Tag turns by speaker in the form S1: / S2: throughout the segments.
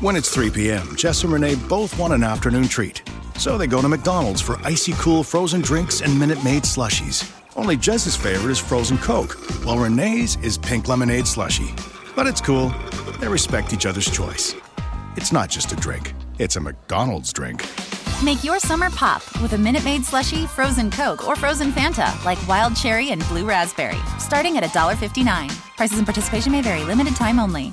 S1: When it's 3 p.m., Jess and Renee both want an afternoon treat. So they go to McDonald's for icy cool frozen drinks and Minute Maid slushies. Only Jess's favorite is frozen Coke, while Renee's is pink lemonade slushy. But it's cool. They respect each other's choice. It's not just a drink, it's a McDonald's drink.
S2: Make your summer pop with a Minute Maid slushie, frozen Coke, or frozen Fanta, like wild cherry and blue raspberry, starting at $1.59. Prices and participation may vary, limited time only.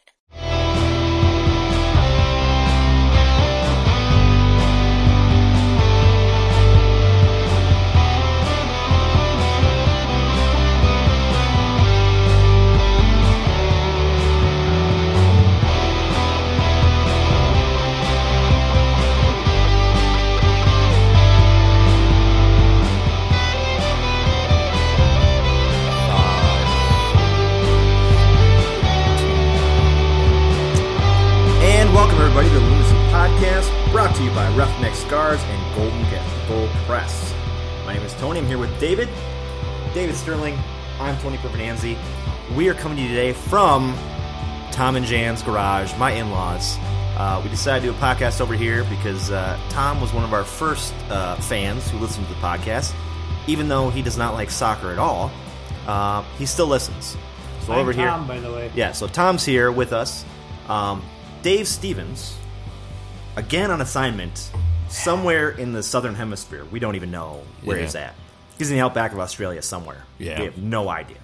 S3: Welcome everybody to the Lunacy Podcast, brought to you by Roughneck Scars and Golden Gold Press. My name is Tony. I'm here with David, David Sterling. I'm Tony Pervenanzi. We are coming to you today from Tom and Jan's garage, my in-laws. Uh, we decided to do a podcast over here because uh, Tom was one of our first uh, fans who listened to the podcast. Even though he does not like soccer at all, uh, he still listens. So
S4: I'm
S3: over here,
S4: Tom, by the way.
S3: yeah, so Tom's here with us. Um, Dave Stevens, again on assignment, somewhere in the southern hemisphere. We don't even know where
S5: Yeah.
S3: he's at. He's in the outback of Australia somewhere.
S5: Yeah.
S3: We have no idea.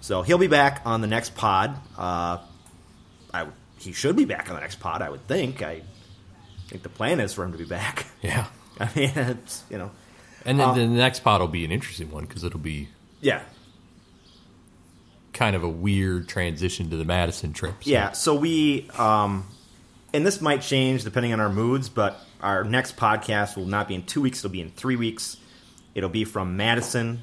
S3: So he'll be back on the next pod. Uh, I, he should be back on the next pod, I would think. I think the plan is for him to be back.
S5: Yeah.
S3: I mean, it's, you know,
S5: And then
S3: Um,
S5: the next pod will be an interesting one because it'll be
S3: yeah.
S5: Kind of a weird transition to the Madison trip. so-
S3: Yeah, so we, um, and this might change depending on our moods, but our next podcast will not be in two weeks; it'll be in three weeks. It'll be from Madison.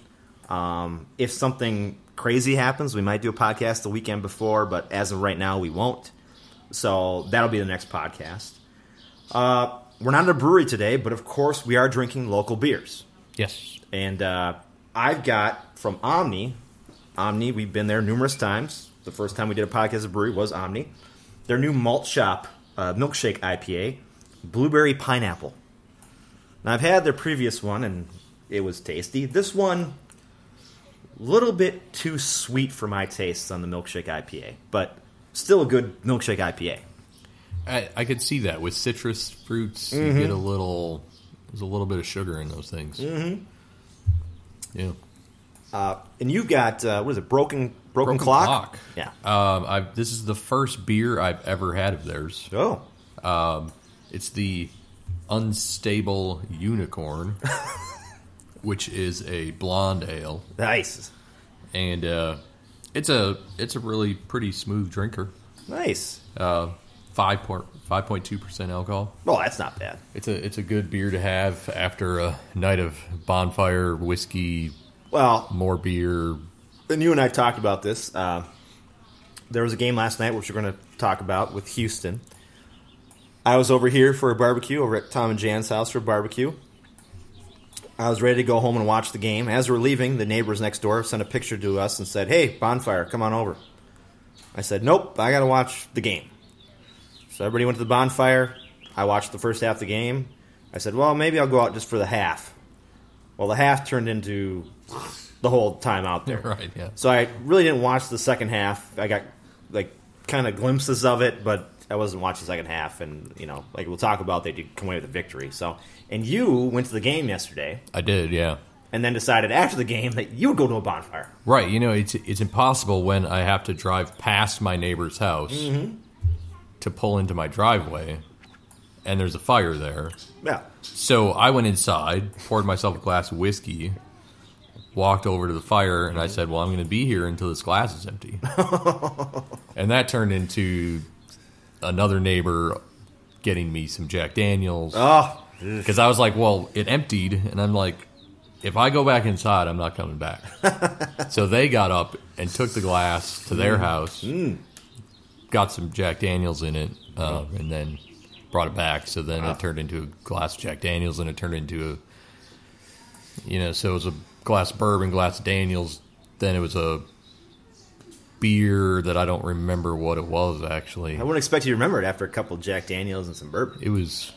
S3: Um, if something crazy happens, we might do a podcast the weekend before, but as of right now, we won't. So that'll be the next podcast. Uh, we're not at a brewery today, but of course, we are drinking local beers.
S5: Yes.
S3: And uh, I've got from Omni. Omni, we've been there numerous times. The first time we did a podcast at brewery was Omni. Their new malt shop uh, milkshake IPA, blueberry pineapple. Now I've had their previous one and it was tasty. This one, a little bit too sweet for my tastes on the milkshake IPA, but still a good milkshake IPA.
S5: I, I could see that with citrus fruits,
S3: Mm-hmm.
S5: you get a little. There's a little bit of sugar in those things. Mm-hmm. Yeah.
S3: Uh, and you've got uh, what is it? Broken broken, clock? Yeah.
S5: Um, I this is the first beer I've ever had of theirs.
S3: oh.
S5: Um, it's the unstable unicorn, which is a blonde ale,
S3: Nice.
S5: and uh, it's a it's a really pretty smooth drinker.
S3: Nice.
S5: Uh, five point five point two percent alcohol.
S3: Well, that's not bad.
S5: It's a it's a good beer to have after a night of bonfire, whiskey,
S3: Well,
S5: more beer.
S3: and you and I talked about this. Uh, there was a game last night, which we're going to talk about with Houston. I was over here for a barbecue over at Tom and Jan's house for a barbecue. I was ready to go home and watch the game. As we're leaving, the neighbors next door sent a picture to us and said, "Hey, bonfire, come on over." I said, "Nope, I got to watch the game." So everybody went to the bonfire. I watched the first half of the game. I said, "Well, maybe I'll go out just for the half." Well, the half turned into the whole time out there.
S5: Right, yeah.
S3: So I really didn't watch the second half. I got like kind of glimpses of it, but I wasn't watching the second half. And you know, like we'll talk about, they did come away with a victory. So, and you went to the game yesterday,
S5: I did, yeah.
S3: and then decided after the game that you would go to a bonfire.
S5: Right, you know, it's it's impossible when I have to drive past my neighbor's house
S3: Mm-hmm.
S5: to pull into my driveway, and there's a fire there.
S3: Yeah,
S5: So I went inside, poured myself a glass of whiskey, walked over to the fire and I mm-hmm. said, "Well, I'm going to be here until this glass is empty." and that turned into another neighbor getting me some Jack Daniels.
S3: Ah, oh,
S5: because I was like, "Well, it emptied," and I'm like, "If I go back inside, I'm not coming back." so they got up and took the glass to their mm. house, mm. got some Jack Daniels in it, uh, and then brought it back. So then it ah. turned into a glass of Jack Daniels, and it turned into a, you know, so it was a glass of bourbon, glass Daniels. Then it was a beer that I don't remember what it was actually.
S3: I wouldn't expect you to remember it after a couple Jack Daniels and some bourbon.
S5: It was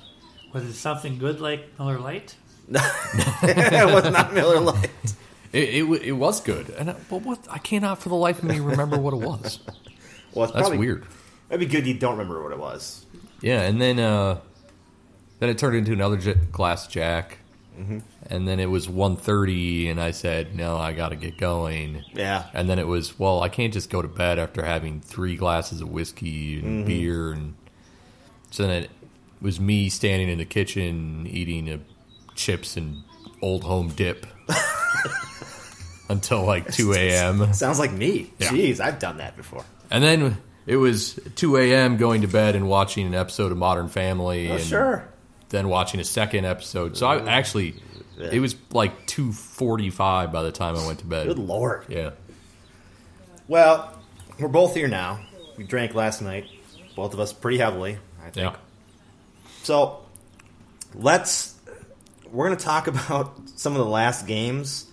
S4: Was it something good like Miller Lite?
S3: No, it was not Miller Lite.
S5: it, it, it was good, and I, but what I cannot for the life of me remember what it was.
S3: Well, it's
S5: That's
S3: probably,
S5: weird.
S3: That'd be good. You don't remember what it was.
S5: Yeah, and then uh, then it turned into another j- glass Jack, Mm-hmm. and then it was 1.30, and I said, "No, I got to get going."
S3: Yeah.
S5: And then it was, well, I can't just go to bed after having three glasses of whiskey and mm-hmm. beer, and so then it was me standing in the kitchen eating a chips and old home dip until like 2 a.m.
S3: Sounds like me.
S5: Yeah.
S3: Jeez, I've done that before.
S5: And then it was 2 a.m. going to bed and watching an episode of Modern Family.
S3: Oh,
S5: and
S3: sure.
S5: Then watching a second episode. So I actually, it was like 2.45 by the time I went to bed.
S3: Good lord.
S5: Yeah.
S3: Well, we're both here now. We drank last night, both of us pretty heavily. I think.
S5: Yeah.
S3: So let's. We're going to talk about some of the last games.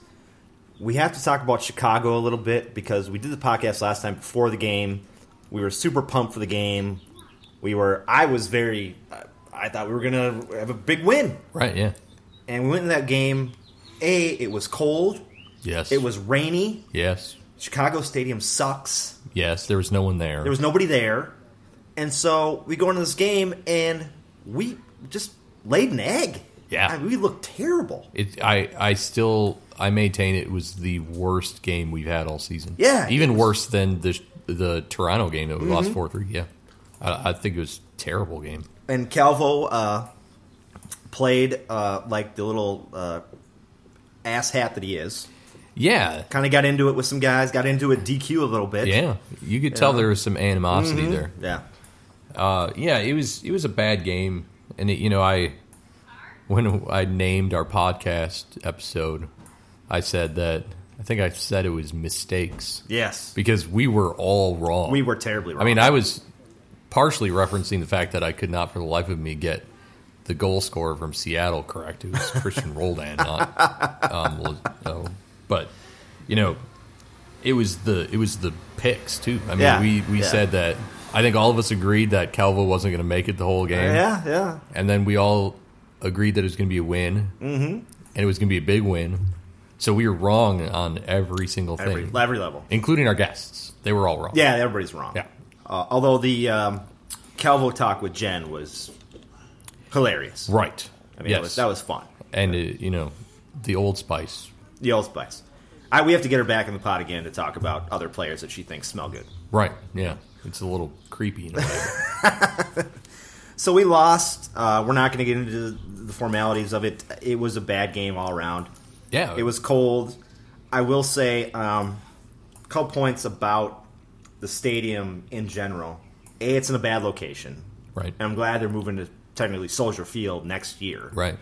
S3: We have to talk about Chicago a little bit because we did the podcast last time before the game. We were super pumped for the game. We were. I was very. I thought we were going to have a big win,
S5: Right, yeah.
S3: and we went in that game. A. It was cold.
S5: Yes.
S3: It was rainy.
S5: Yes.
S3: Chicago Stadium sucks.
S5: Yes, there was no one there.
S3: There was nobody there. And so we go into this game and we just laid an egg.
S5: Yeah.
S3: I mean, we looked terrible.
S5: It, I, I still, I maintain it was the worst game we've had all season.
S3: Yeah,
S5: Even
S3: was- Mm-hmm.
S5: worse than the the Toronto game that we lost 4 3. Yeah. I, I think it was a terrible game.
S3: And Calvo uh, played uh, like the little uh, ass hat that he is.
S5: Yeah.
S3: Kind of got into it with some guys, got into it DQ a little bit.
S5: Yeah. You could tell there was some animosity there.
S3: Yeah.
S5: Uh, yeah, it was it was a bad game, and it, you know I when I named our podcast episode, I said that I think I said it was mistakes
S3: Yes.
S5: because we were all wrong.
S3: We were terribly wrong.
S5: I mean, I was partially referencing the fact that I could not, for the life of me, get the goal scorer from Seattle correct. It was Cristian Roldan, not. Um, oh, but you know, it was the it was the picks too. I mean,
S3: Yeah,
S5: we we
S3: yeah.
S5: said that. I think all of us agreed that Calvo wasn't going to make it the whole game.
S3: Yeah, yeah.
S5: And then we all agreed that it was going to be a win, mm-hmm. and it was going to be a big win. So we were wrong on every single thing,
S3: Every, every level.
S5: including our guests. They were all wrong.
S3: Yeah, everybody's wrong.
S5: Yeah.
S3: Uh, although the um, Calvo talk with Jen was hilarious.
S5: Right.
S3: I mean,
S5: yes.
S3: that, was, that was fun.
S5: and uh, you know, the Old Spice.
S3: The Old Spice. I, we have to get her back in the pot again to talk about other players that she thinks smell good.
S5: Right. Yeah. It's a little creepy in a way.
S3: So we lost. Uh, we're not going to get into the formalities of it. It was a bad game all around.
S5: Yeah.
S3: It was cold. I will say um, a couple points about the stadium in general. A, it's in a bad location.
S5: Right.
S3: And I'm glad they're moving to technically Soldier Field next year.
S5: right.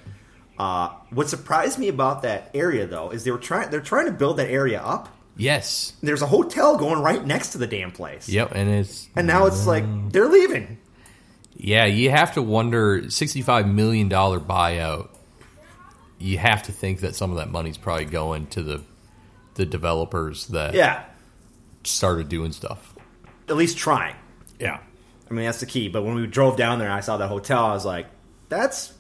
S3: Uh, what surprised me about that area, though, is they were trying. They're trying to build that area up.
S5: Yes.
S3: There's a hotel going right next to the damn place.
S5: Yep. And it's
S3: And now it's like they're leaving.
S5: yeah. You have to wonder. Sixty-five million dollar buyout. You have to think that some of that money's probably going to the the developers that
S3: Yeah.
S5: started doing stuff.
S3: At least trying.
S5: Yeah.
S3: I mean, that's the key. But when we drove down there and I saw that hotel, I was like, that's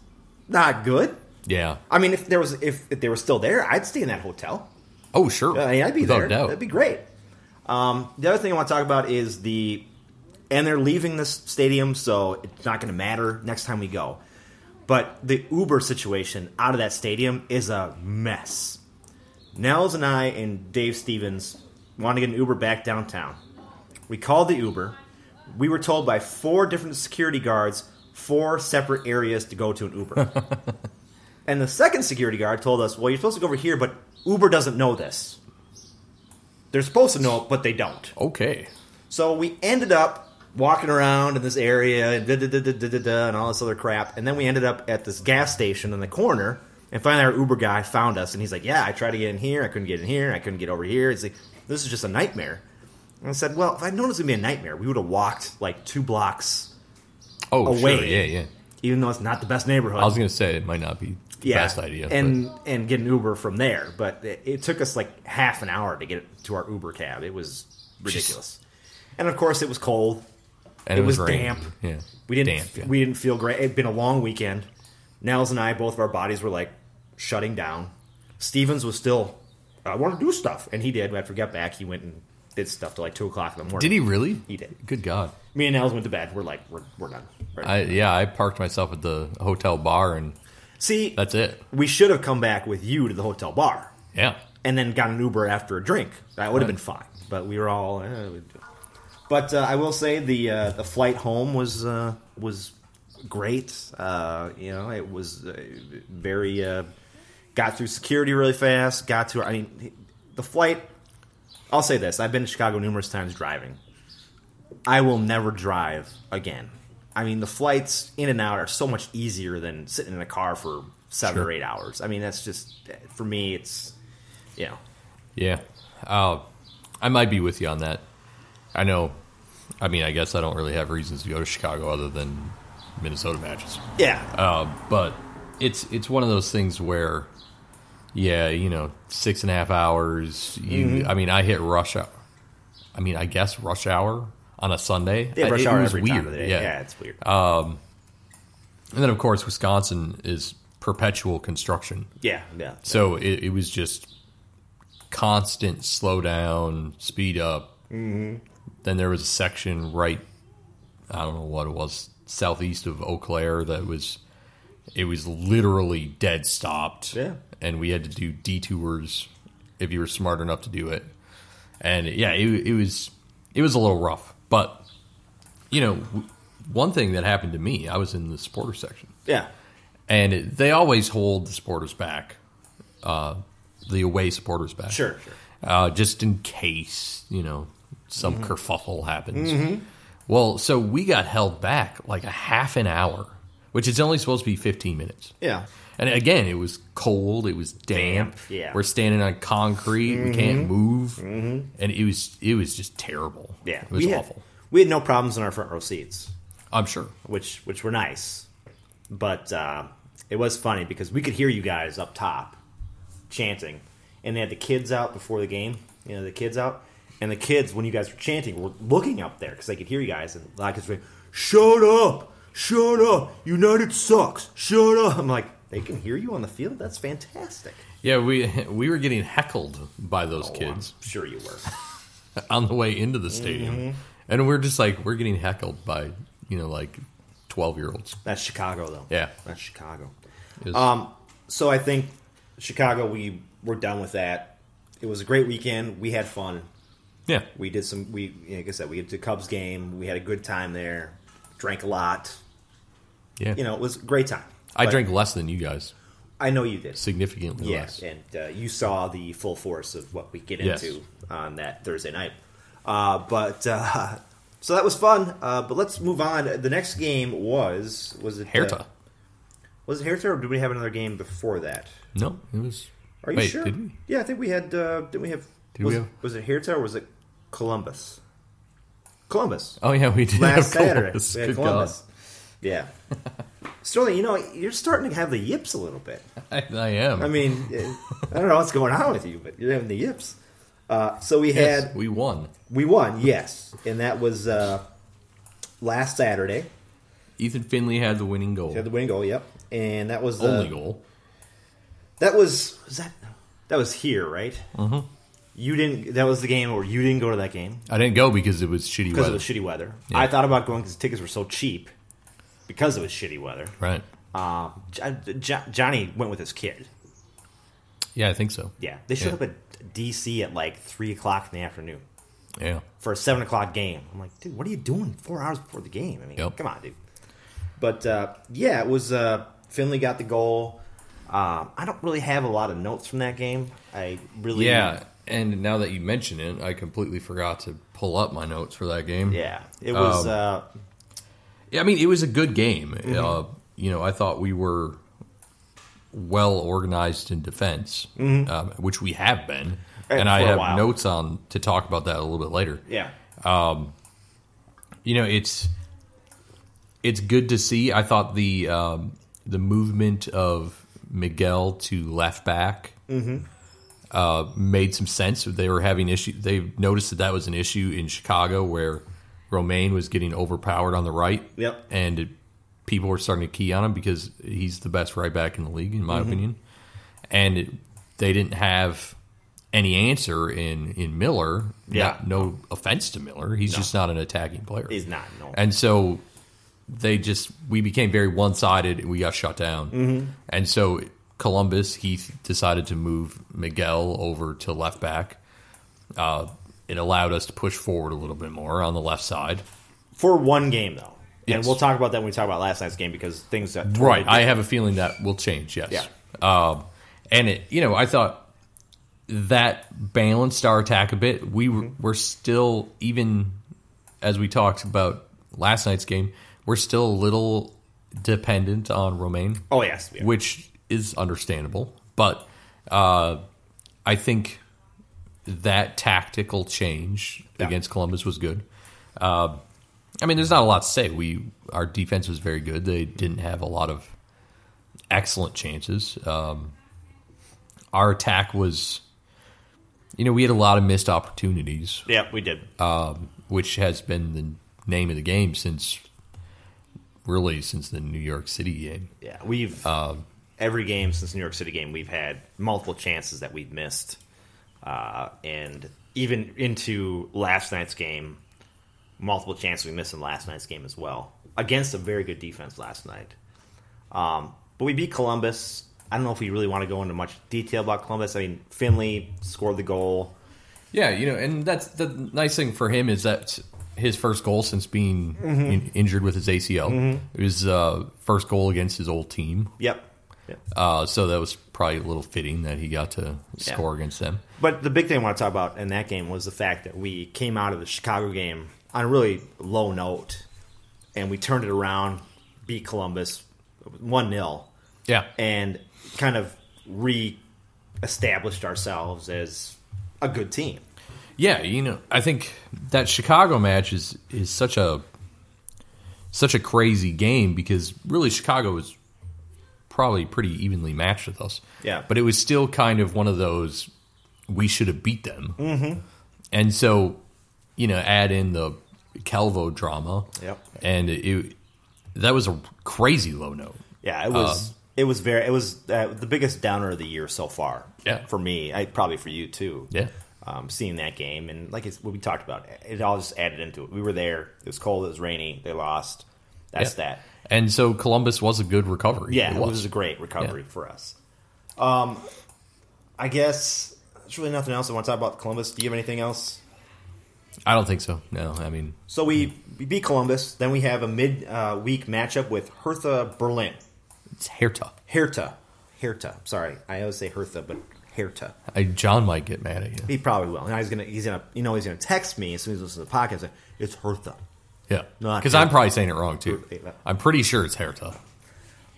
S3: not good.
S5: Yeah.
S3: I mean, if there was if, if they were still there, I'd stay in that hotel.
S5: Oh, sure.
S3: I mean, I'd be
S5: Without
S3: there.
S5: doubt.
S3: That'd be great. Um, the other thing I want to talk about is the, and they're leaving this stadium, so it's not going to matter next time we go. But the Uber situation out of that stadium is a mess. Nels and I and Dave Stevens wanted to get an Uber back downtown. We called the Uber. We were told by four different security guards four separate areas to go to an Uber. and the second security guard told us, "Well, you're supposed to go over here, but Uber doesn't know this. They're supposed to know it, but they don't.
S5: Okay.
S3: So we ended up walking around in this area and da da da da da da da and all this other crap, and then we ended up at this gas station in the corner. And finally, our Uber guy found us, and he's like, "Yeah, I tried to get in here. I couldn't get in here. I couldn't get over here." He's like, "This is just a nightmare." And I said, "Well, if I'd known it was gonna be a nightmare, we would have walked like two blocks,
S5: Oh,
S3: Away.
S5: sure. Yeah, yeah.
S3: even though it's not the best neighborhood."
S5: I was going to say it might not be the best idea.
S3: and and get an Uber from there. But it, it took us like half an hour to get to our Uber cab. It was ridiculous, and of course, it was cold.
S5: and
S3: it was
S5: raining.
S3: damp.
S5: Yeah.
S3: We didn't
S5: Damp, yeah.
S3: we didn't feel great. It'd been a long weekend. Nels and I, both of our bodies were like shutting down. Stevens was still, uh, I want to do stuff, and he did. After we got back, he went and did stuff till like two o'clock in the morning.
S5: Did he really?
S3: He did.
S5: Good God.
S3: Me and Nels went to bed. We're like, we're, we're done. Right.
S5: I yeah, I parked myself at the hotel bar and
S3: See,
S5: that's it.
S3: we should have come back with you to the hotel bar.
S5: Yeah.
S3: and then got an Uber after a drink. That would have
S5: Right.
S3: been fine. But we were all. Eh, we'd do it. but uh, I will say the uh, the flight home was uh, was great. Uh, you know, it was uh, very. Uh, got through security really fast. Got to. I mean, the flight. I'll say this: I've been to Chicago numerous times driving. I will never drive again. I mean, the flights in and out are so much easier than sitting in a car for seven
S5: Sure.
S3: or eight hours. I mean, that's just for me. It's you know,
S5: Yeah. Uh, I might be with you on that. I know. I mean, I guess I don't really have reasons to go to Chicago other than Minnesota matches.
S3: yeah,
S5: Uh, but it's it's one of those things where, yeah, you know, six and a half hours. You,
S3: Mm-hmm.
S5: I mean, I hit rush hour. I mean, I guess rush hour on a Sunday.
S3: Yeah, rush
S5: it,
S3: hour
S5: it was
S3: every
S5: weird.
S3: time of the day.
S5: Yeah.
S3: Yeah. it's weird.
S5: and then of course Wisconsin is perpetual construction.
S3: yeah, yeah.
S5: So it, it was just constant slow down, speed up. Mm-hmm. Then there was a section right, I don't know what it was, southeast of Eau Claire that was, it was literally dead stopped.
S3: Yeah.
S5: And we had to do detours if you were smart enough to do it. And yeah, it, it was, it was a little rough. But, you know, one thing that happened to me, I was in the supporter section
S3: yeah.
S5: and it, they always hold the supporters back, uh, the away supporters back.
S3: Sure, sure.
S5: Uh, just in case you know some kerfuffle happens. Well, so we got held back like a half an hour, which is only supposed to be fifteen minutes.
S3: Yeah.
S5: And again, it was cold. It was damp.
S3: Yeah.
S5: we're standing on concrete. We can't move, and it was it was just terrible.
S3: Yeah,
S5: it was
S3: we had,
S5: awful.
S3: We had no problems in our front row seats,
S5: I'm sure.
S3: which which were nice, but uh, it was funny because we could hear you guys up top chanting, and they had the kids out before the game. You know, the kids out, and the kids when you guys were chanting were looking up there because they could hear you guys, and like it's like, "Shut up, shut up, United sucks, shut up." I'm like, they can hear you on the field. That's fantastic.
S5: Yeah, we we were getting heckled by those
S3: Oh,
S5: kids.
S3: I'm sure you were.
S5: on the way into the stadium,
S3: Mm-hmm.
S5: and we're just like we're getting heckled by you know like twelve year olds.
S3: That's Chicago, though.
S5: Yeah.
S3: that's Chicago. Um, so I think Chicago, we we're done with that. It was a great weekend. We had fun.
S5: yeah,
S3: We did some. We like I said, we went to Cubs game. We had a good time there. Drank a lot.
S5: Yeah.
S3: You know, it was a great time.
S5: I
S3: But
S5: drank less than you guys,
S3: I know you did.
S5: significantly
S3: Yes,
S5: less.
S3: and uh, you saw the full force of what we get
S5: Yes.
S3: into on that Thursday night. Uh, but uh, so that was fun. Uh, but let's move on. The next game was was it uh,
S5: Hertha.
S3: was it Hertha, or did we have another game before that?
S5: No, it was.
S3: Are you
S5: wait,
S3: sure?
S5: Did?
S3: Yeah, I think we had. Uh, didn't we have?
S5: Did
S3: was,
S5: we have-
S3: was it Hertha or was it Columbus? Columbus.
S5: Oh yeah, we did.
S3: Last
S5: have
S3: Saturday.
S5: Columbus.
S3: We had Columbus. Yeah. Sterling, you know, you're starting to have the yips a little bit.
S5: I, I am.
S3: I mean, eh, I don't know what's going on with you, but you're having the yips. Uh, so we
S5: yes,
S3: had
S5: we won.
S3: we won, yes, and that was uh, last Saturday.
S5: Ethan Finlay had the winning goal.
S3: We had the winning goal, yep, and that was uh,
S5: Only goal.
S3: That was was that that was here, right? Mm-hmm. You didn't. That was the game where you didn't go to that game
S5: I didn't go because it was shitty
S3: because
S5: weather.
S3: it was shitty weather.
S5: Yeah.
S3: I thought about going because tickets were so cheap because it was shitty weather.
S5: right.
S3: Um, Jo- Jo- Johnny went with his kid.
S5: Yeah, I think so.
S3: Yeah, they showed
S5: Yeah.
S3: up at DC at like three o'clock in the afternoon
S5: Yeah.
S3: for a seven o'clock game. I'm like, dude, what are you doing four hours before the game? I mean,
S5: Yep.
S3: come on, dude. But uh, yeah, it was. Uh, Finlay got the goal. Um, I don't really have a lot of notes from that game. I really,
S5: Yeah, and now that you mention it, I completely forgot to pull up my notes for that game.
S3: yeah. It was
S5: Um,
S3: uh,
S5: Yeah, I mean, it was a good game.
S3: Mm-hmm.
S5: Uh, you know, I thought we were well organized in defense, um, which we have been,
S3: And
S5: and I
S3: Mm-hmm.
S5: have notes on to talk about that a little bit later.
S3: yeah,
S5: You know, it's it's good to see. I thought the um, the movement of Miguel to left back uh, made some sense. They were having issue. They noticed that that was an issue in Chicago where Romain was getting overpowered on the right.
S3: Yep.
S5: and it, people were starting to key on him because he's the best right back in the league, in my opinion. And it, they didn't have any answer in in Miller.
S3: Yeah.
S5: Not- no offense to Miller, he's just not an attacking player.
S3: he's not. No,
S5: And so they just we became very one sided and we got shut down. Mm-hmm. And so Columbus Heath decided to move Miguel over to left back. Uh, it allowed us to push forward a little bit more on the left side.
S3: for one game though. And we'll talk about that when we talk about last night's game because things got totally
S5: Right. I have a feeling that will change. Yes.
S3: Yeah.
S5: Um, and it, you know, I thought that balanced our attack a bit. We were,
S3: Mm-hmm.
S5: we're still even as we talked about last night's game. We're still a little dependent on Romain.
S3: Oh yes, yeah.
S5: which is understandable. But uh, I think that tactical change
S3: Yeah.
S5: against Columbus was good. Uh, I mean, there's not a lot to say. We our defense was very good. They didn't have a lot of excellent chances. Um, our attack was, you know, we had a lot of missed opportunities,
S3: yeah, we did.
S5: um, which has been the name of the game since really since the New York City game.
S3: Yeah, we've
S5: um,
S3: every game since New York City game, we've had multiple chances that we've missed, uh, and even into last night's game, multiple chances we missed in last night's game as well against a very good defense last night. Um, but we beat Columbus. I don't know if we really want to go into much detail about Columbus. I mean, Finlay scored the goal.
S5: Yeah, you know, and that's the nice thing for him is that his first goal since being in, injured with his ACL. It was uh, first goal against his old team,
S3: Yep. yep.
S5: uh, so that was probably a little fitting that he got to
S3: Yeah.
S5: score against them.
S3: But the big thing I want to talk about in that game was the fact that we came out of the Chicago game on a really low note, and we turned it around, beat Columbus one 0
S5: Yeah,
S3: and kind of re-established ourselves as a good team.
S5: yeah, you know, I think that Chicago match is is such a such a crazy game because really Chicago was probably pretty evenly matched with us.
S3: Yeah.
S5: but it was still kind of one of those we should have beat them. Mm-hmm. And so, you know, add in the Calvo drama.
S3: Yep.
S5: And it, that was a crazy low note.
S3: Yeah, it was. it was very. It was uh, the biggest downer of the year so far.
S5: Yeah.
S3: for me, I probably for you too.
S5: Yeah.
S3: um, seeing that game and like it's, what we talked about, it all just added into it. We were there. It was cold. It was rainy. They lost. That's
S5: Yeah.
S3: that.
S5: And so Columbus was a good recovery.
S3: Yeah, it was. a great recovery
S5: Yeah.
S3: for us. Um, I guess there's really nothing else I want to talk about Columbus. Do you have anything else?
S5: I don't think so. No, I mean,
S3: So we, we beat Columbus. Then we have a mid uh, week matchup with Hertha Berlin.
S5: it's Hertha.
S3: Hertha, Hertha. Sorry, I always say Hertha, but Hertha.
S5: I, John might get mad at you.
S3: He probably will. Now he's gonna he's gonna you know he's gonna text me as soon as he listens to the podcast. It's Hertha.
S5: Yeah, because I'm probably saying it wrong too. I'm pretty sure it's Hertha.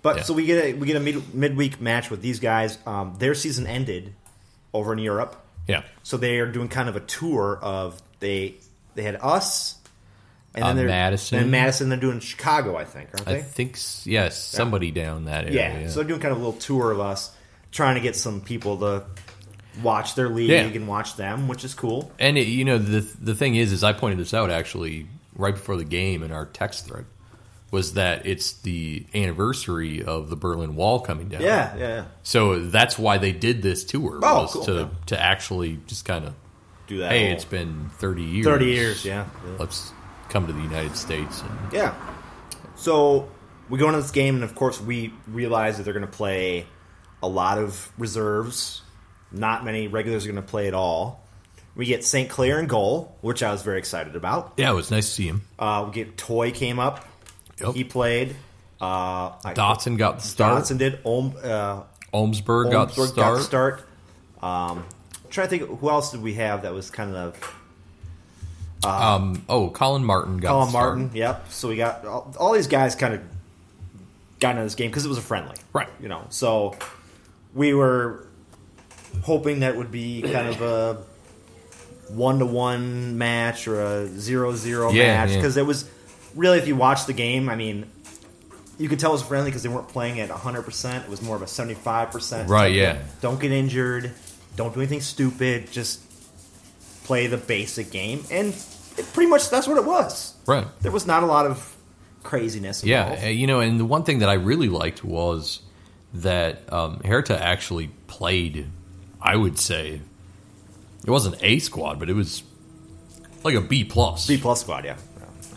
S3: But
S5: Yeah.
S3: so we get a we get a mid, midweek match with these guys. Um, their season ended over in Europe,
S5: Yeah,
S3: so they are doing kind of a tour of they they had us and
S5: Uh,
S3: then they're
S5: Madison.
S3: and Madison. They're doing Chicago, I think, aren't
S5: I think yes, somebody down that
S3: yeah.
S5: area.
S3: So they're doing kind of a little tour of us, trying to get some people to watch their league
S5: Yeah.
S3: and watch them, which is cool.
S5: And it, you know the the thing is, is I pointed this out actually right before the game in our text thread was that it's the anniversary of the Berlin Wall coming down.
S3: Yeah, yeah.
S5: So that's why they did this tour
S3: Oh,
S5: was
S3: cool,
S5: to
S3: yeah.
S5: to actually just kind of
S3: Do that.
S5: hey,
S3: whole-
S5: it's been thirty years.
S3: thirty years. Yeah.
S5: Let's come to the United States. And,
S3: Yeah. So we go into this game, and of course, we realize that they're going to play a lot of reserves. Not many regulars are going to play at all. We get St. Clair in goal, which I was very excited about.
S5: yeah, it was nice to see him.
S3: Uh, we get Toye came up.
S5: Yep.
S3: He played. Uh,
S5: Dotson got the start.
S3: Dotson did. Olm, uh,
S5: Omsberg got the start.
S3: got the start. Um, I'm trying to think who else did we have that was kind of
S5: Um, oh, Collin Martin got
S3: Collin
S5: the start.
S3: Martin. Yep. So we got all, all these guys kind of got into this game because it was a friendly,
S5: Right.
S3: You know, so we were hoping that would be kind of a one to one match or a zero zero
S5: Yeah,
S3: match
S5: yeah.
S3: because it was really if you watch the game, I mean. You could tell it was friendly because they weren't playing at 100%. It was more of a 75%.
S5: Right, yeah.
S3: Don't get injured. Don't do anything stupid. Just play the basic game. And it pretty much that's what it was.
S5: Right.
S3: There was not a lot of craziness.
S5: Yeah,
S3: involved.
S5: uh, you know, and the one thing that I really liked was that um, Hertha actually played. I would say it wasn't a squad, but it was like a B plus.
S3: B plus squad. Yeah.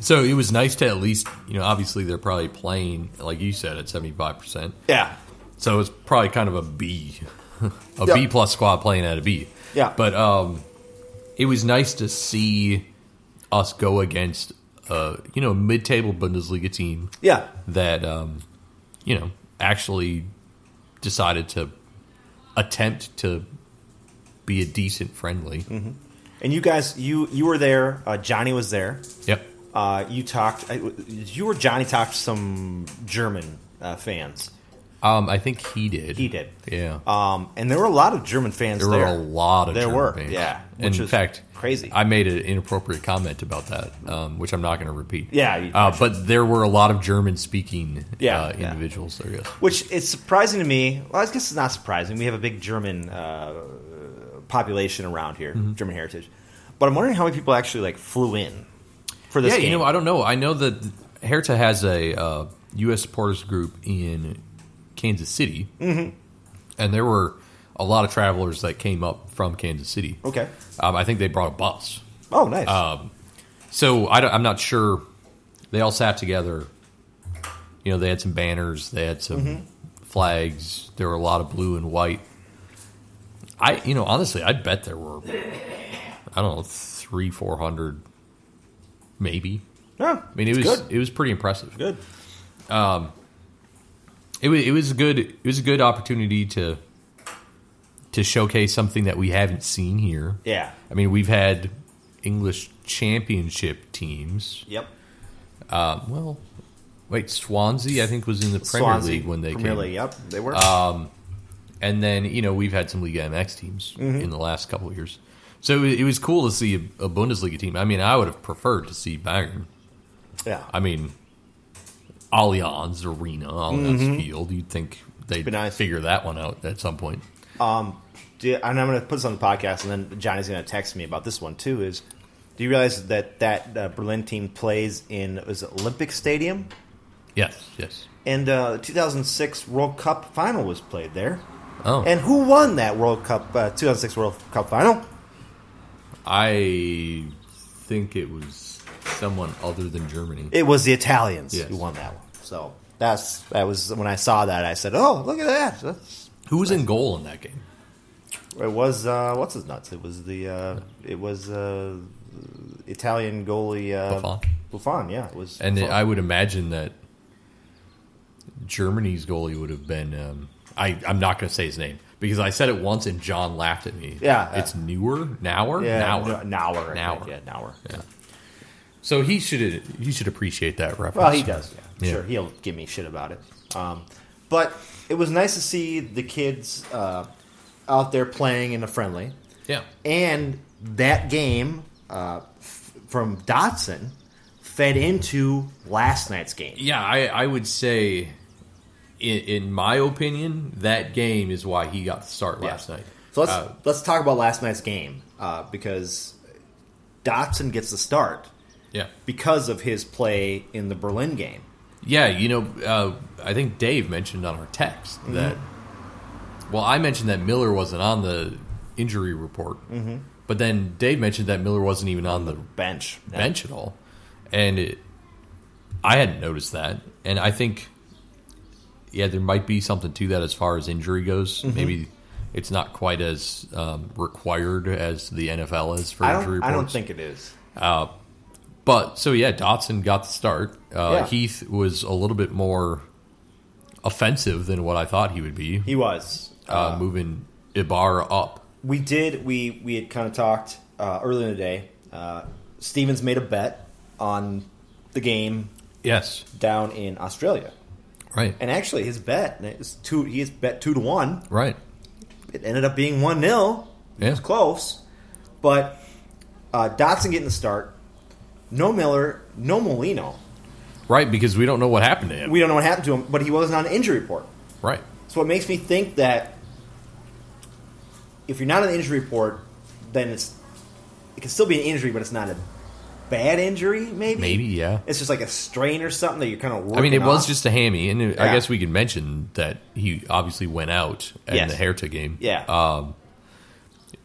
S5: So it was nice to at least, you know, obviously they're probably playing, like you said, at seventy five percent.
S3: Yeah.
S5: So it's probably kind of a B, a
S3: Yeah.
S5: B plus squad playing at a B.
S3: Yeah.
S5: But um, it was nice to see us go against, uh, you know, mid table Bundesliga team
S3: Yeah.
S5: that um, you know actually decided to attempt to be a decent friendly.
S3: Mm-hmm. And you guys, you you were there. Uh, Johnny was there.
S5: Yep.
S3: Uh, you talked. I- You or Johnny talked to some German uh, fans.
S5: Um, I think he did.
S3: He did.
S5: Yeah.
S3: Um, and there were a lot of German fans
S5: there
S3: there.
S5: were a lot of
S3: There
S5: German
S3: were,
S5: fans.
S3: yeah, which
S5: in fact,
S3: crazy.
S5: I made an inappropriate comment about that, um, which I'm not going to repeat.
S3: Yeah, you-
S5: uh, but there were a lot of German speaking
S3: Yeah,
S5: uh,
S3: yeah.
S5: individuals there. Yes.
S3: Which is surprising to me. Well, I guess it's not surprising. We have a big German uh, population around here,
S5: Mm-hmm.
S3: German heritage. But I'm wondering how many people actually like flew in for this
S5: yeah,
S3: game.
S5: you know, I don't know. I know that Hertha has a uh, U.S. supporters group in Kansas City, mm-hmm. and there were a lot of travelers that came up from Kansas City.
S3: okay.
S5: Um, I think they brought a bus.
S3: Oh, nice.
S5: Um, so I am not sure. They all sat together. You know, they had some banners, they had some
S3: Mm-hmm.
S5: flags. There were a lot of blue and white. I, you know, honestly, I bet there were, I don't know, three, four hundred, maybe.
S3: yeah,
S5: I mean, it was
S3: good.
S5: it was pretty impressive.
S3: Good.
S5: Um, It was it was a good it was a good opportunity to to showcase something that we haven't seen here.
S3: Yeah.
S5: I mean, we've had English championship teams.
S3: Yep.
S5: Uh, well, wait, Swansea I think was in the Premier
S3: Swansea
S5: League when they
S3: Premier
S5: came,
S3: League. Yep, they were.
S5: And then you know we've had some Liga MX teams
S3: Mm-hmm.
S5: in the last couple of years. So it, it was cool to see a, a Bundesliga team. I mean, I would have preferred to see Bayern.
S3: yeah.
S5: I mean, Allianz Arena, Allianz Field. You'd think they'd
S3: Mm-hmm. Be nice.
S5: figure that one out at some point.
S3: Do you- and I'm going to put this on the podcast, and then Johnny's going to text me about this one too. Is do you realize that that uh, Berlin team plays in is it Olympic Stadium,
S5: Yes, yes.
S3: and uh, the 2006 World Cup final was played there.
S5: Oh,
S3: And who won that World Cup uh, 2006 World Cup final?
S5: I think it was someone other than Germany.
S3: It was the Italians
S5: Yes.
S3: who won that one. So that's that was when I saw that I said, "Oh, look at that!" That's,
S5: Who was in goal in that game?
S3: it was uh, what's his nuts? It was the uh, it was uh, Italian goalie uh,
S5: Buffon.
S3: Buffon, yeah, it was.
S5: And
S3: Buffon.
S5: I would imagine that Germany's goalie would have been. Um, I, I'm not going to say his name because I said it once and John laughed at me.
S3: Yeah.
S5: it's Newer, Nauer,
S3: yeah, I
S5: Nauer.
S3: think, yeah, Nauer.
S5: Yeah. So he should he should appreciate that reference.
S3: Well, he does. Yeah,
S5: Yeah.
S3: sure. He'll give me shit about it. Um, but it was nice to see the kids uh, out there playing in a friendly,
S5: Yeah,
S3: and that game uh, f- from Dotson fed into last night's game.
S5: yeah. I, I would say, in, in my opinion, that game is why he got the start last
S3: Yeah.
S5: night.
S3: So let's
S5: Uh,
S3: let's talk about last night's game uh, because Dotson gets the start
S5: yeah,
S3: because of his play in the Berlin game.
S5: yeah. You know, uh, I think Dave mentioned on our text that. Well, I mentioned that Miller wasn't on the injury report, mm-hmm. but then Dave mentioned that Miller wasn't even on the
S3: Bench, Yeah.
S5: bench at all, and it, I hadn't noticed that, and I think, yeah, there might be something to that as far as injury goes.
S3: Mm-hmm.
S5: Maybe it's not quite as um, required as the NFL is for
S3: I
S5: injury
S3: don't. I don't think it is.
S5: But so yeah, Dotson got the start. Uh,
S3: Yeah.
S5: Heath was a little bit more offensive than what I thought he would be.
S3: He was.
S5: uh, moving Ibarra up.
S3: We did. We we had kind of talked uh, earlier in the day. Uh, Stevens made a bet on the game
S5: Yes,
S3: down in Australia,
S5: right,
S3: and actually his bet is two. He has bet two to one.
S5: right.
S3: It ended up being one 0 It
S5: Yeah.
S3: was close, but uh, Dotson getting the start. No Miller, no Molino.
S5: Right, because we don't know what happened to him.
S3: We don't know what happened to him, but he wasn't on the injury report.
S5: right.
S3: So it makes me think that if you're not on the injury report, then it's it can still be an injury, but it's not a bad injury. Maybe,
S5: Maybe, yeah.
S3: it's just like a strain or something that you're kind of.
S5: I mean, it was just a hammy, and I
S3: Yeah.
S5: guess we could mention that he obviously went out in
S3: Yes.
S5: the Hertha game.
S3: Yeah.
S5: Um,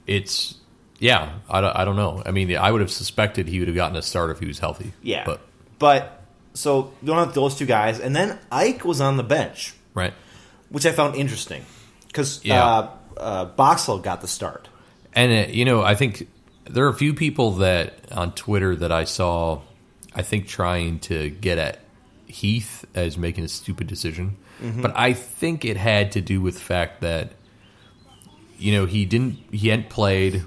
S5: it's yeah. I don't, I don't know. I mean, I would have suspected he would have gotten a start if he was healthy.
S3: yeah,
S5: but
S3: but so you don't have those two guys, and then Ike was on the bench,
S5: right.
S3: which I found interesting because
S5: Yeah.
S3: uh, uh, Boxall got the start.
S5: And uh, you know, I think there are a few people that on Twitter that I saw, I think trying to get at Heath as making a stupid decision,
S3: Mm-hmm.
S5: but I think it had to do with the fact that you know he didn't he hadn't played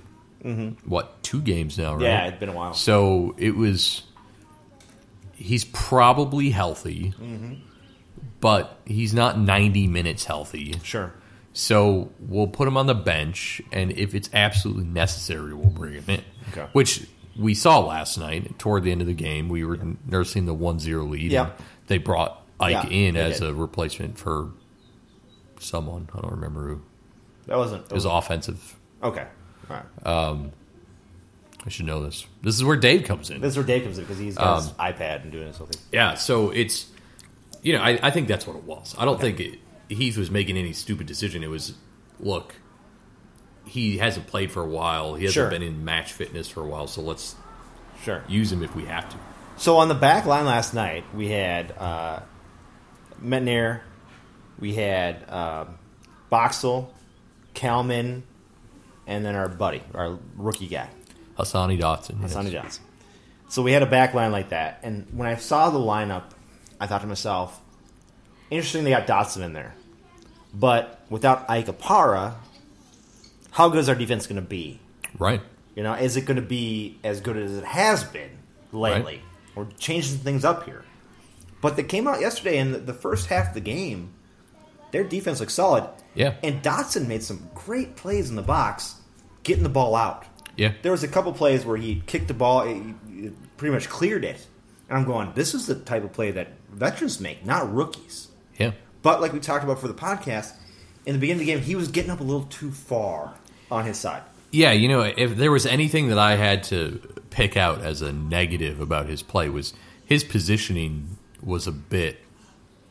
S5: what two games now, right?
S3: Mm-hmm. Yeah, it's been a while.
S5: So it was he's probably healthy,
S3: Mm-hmm.
S5: but he's not ninety minutes healthy.
S3: Sure.
S5: So we'll put him on the bench, and if it's absolutely necessary, we'll bring him in.
S3: Okay.
S5: Which we saw last night toward the end of the game. We were nursing the 1 0 lead.
S3: Yeah.
S5: and They brought Ike
S3: Yeah,
S5: in as
S3: did.
S5: a replacement for someone. I don't remember who.
S3: That wasn't.
S5: It was offensive.
S3: okay. All right.
S5: I should know this. This is where Dave comes in.
S3: This is where Dave comes in because he's got his
S5: Um,
S3: iPad and doing this whole thing.
S5: Yeah, so it's you know I, I think that's what it was. I don't think it, Heath was making any stupid decision. It was look, he hasn't played for a while. He hasn't
S3: Sure.
S5: been in match fitness for a while. So let's
S3: Sure.
S5: use him if we have to.
S3: So on the back line last night, we had uh, Métanire, we had um, Boxall, Kallman, and then our buddy, our rookie guy,
S5: Hassani Dotson. yes.
S3: Sonny Johnson. So we had a back line like that, and when I saw the lineup, I thought to myself, interesting they got Dotson in there, but without Ike Opara, how good is our defense going to be?
S5: Right.
S3: You know, is it going to be as good as it has been lately? We're changing things up here. But they came out yesterday, and the, first half of the game, their defense looked solid.
S5: Yeah.
S3: And Dotson made some great plays in the box, getting the ball out.
S5: Yeah.
S3: There was a couple plays where he kicked the ball, pretty much cleared it. And I'm going, this is the type of play that veterans make, not rookies. But like we talked about for the podcast, in the beginning of the game, he was getting up a little too far on his side.
S5: Yeah, you know, if there was anything that I had to pick out as a negative about his play was his positioning was a bit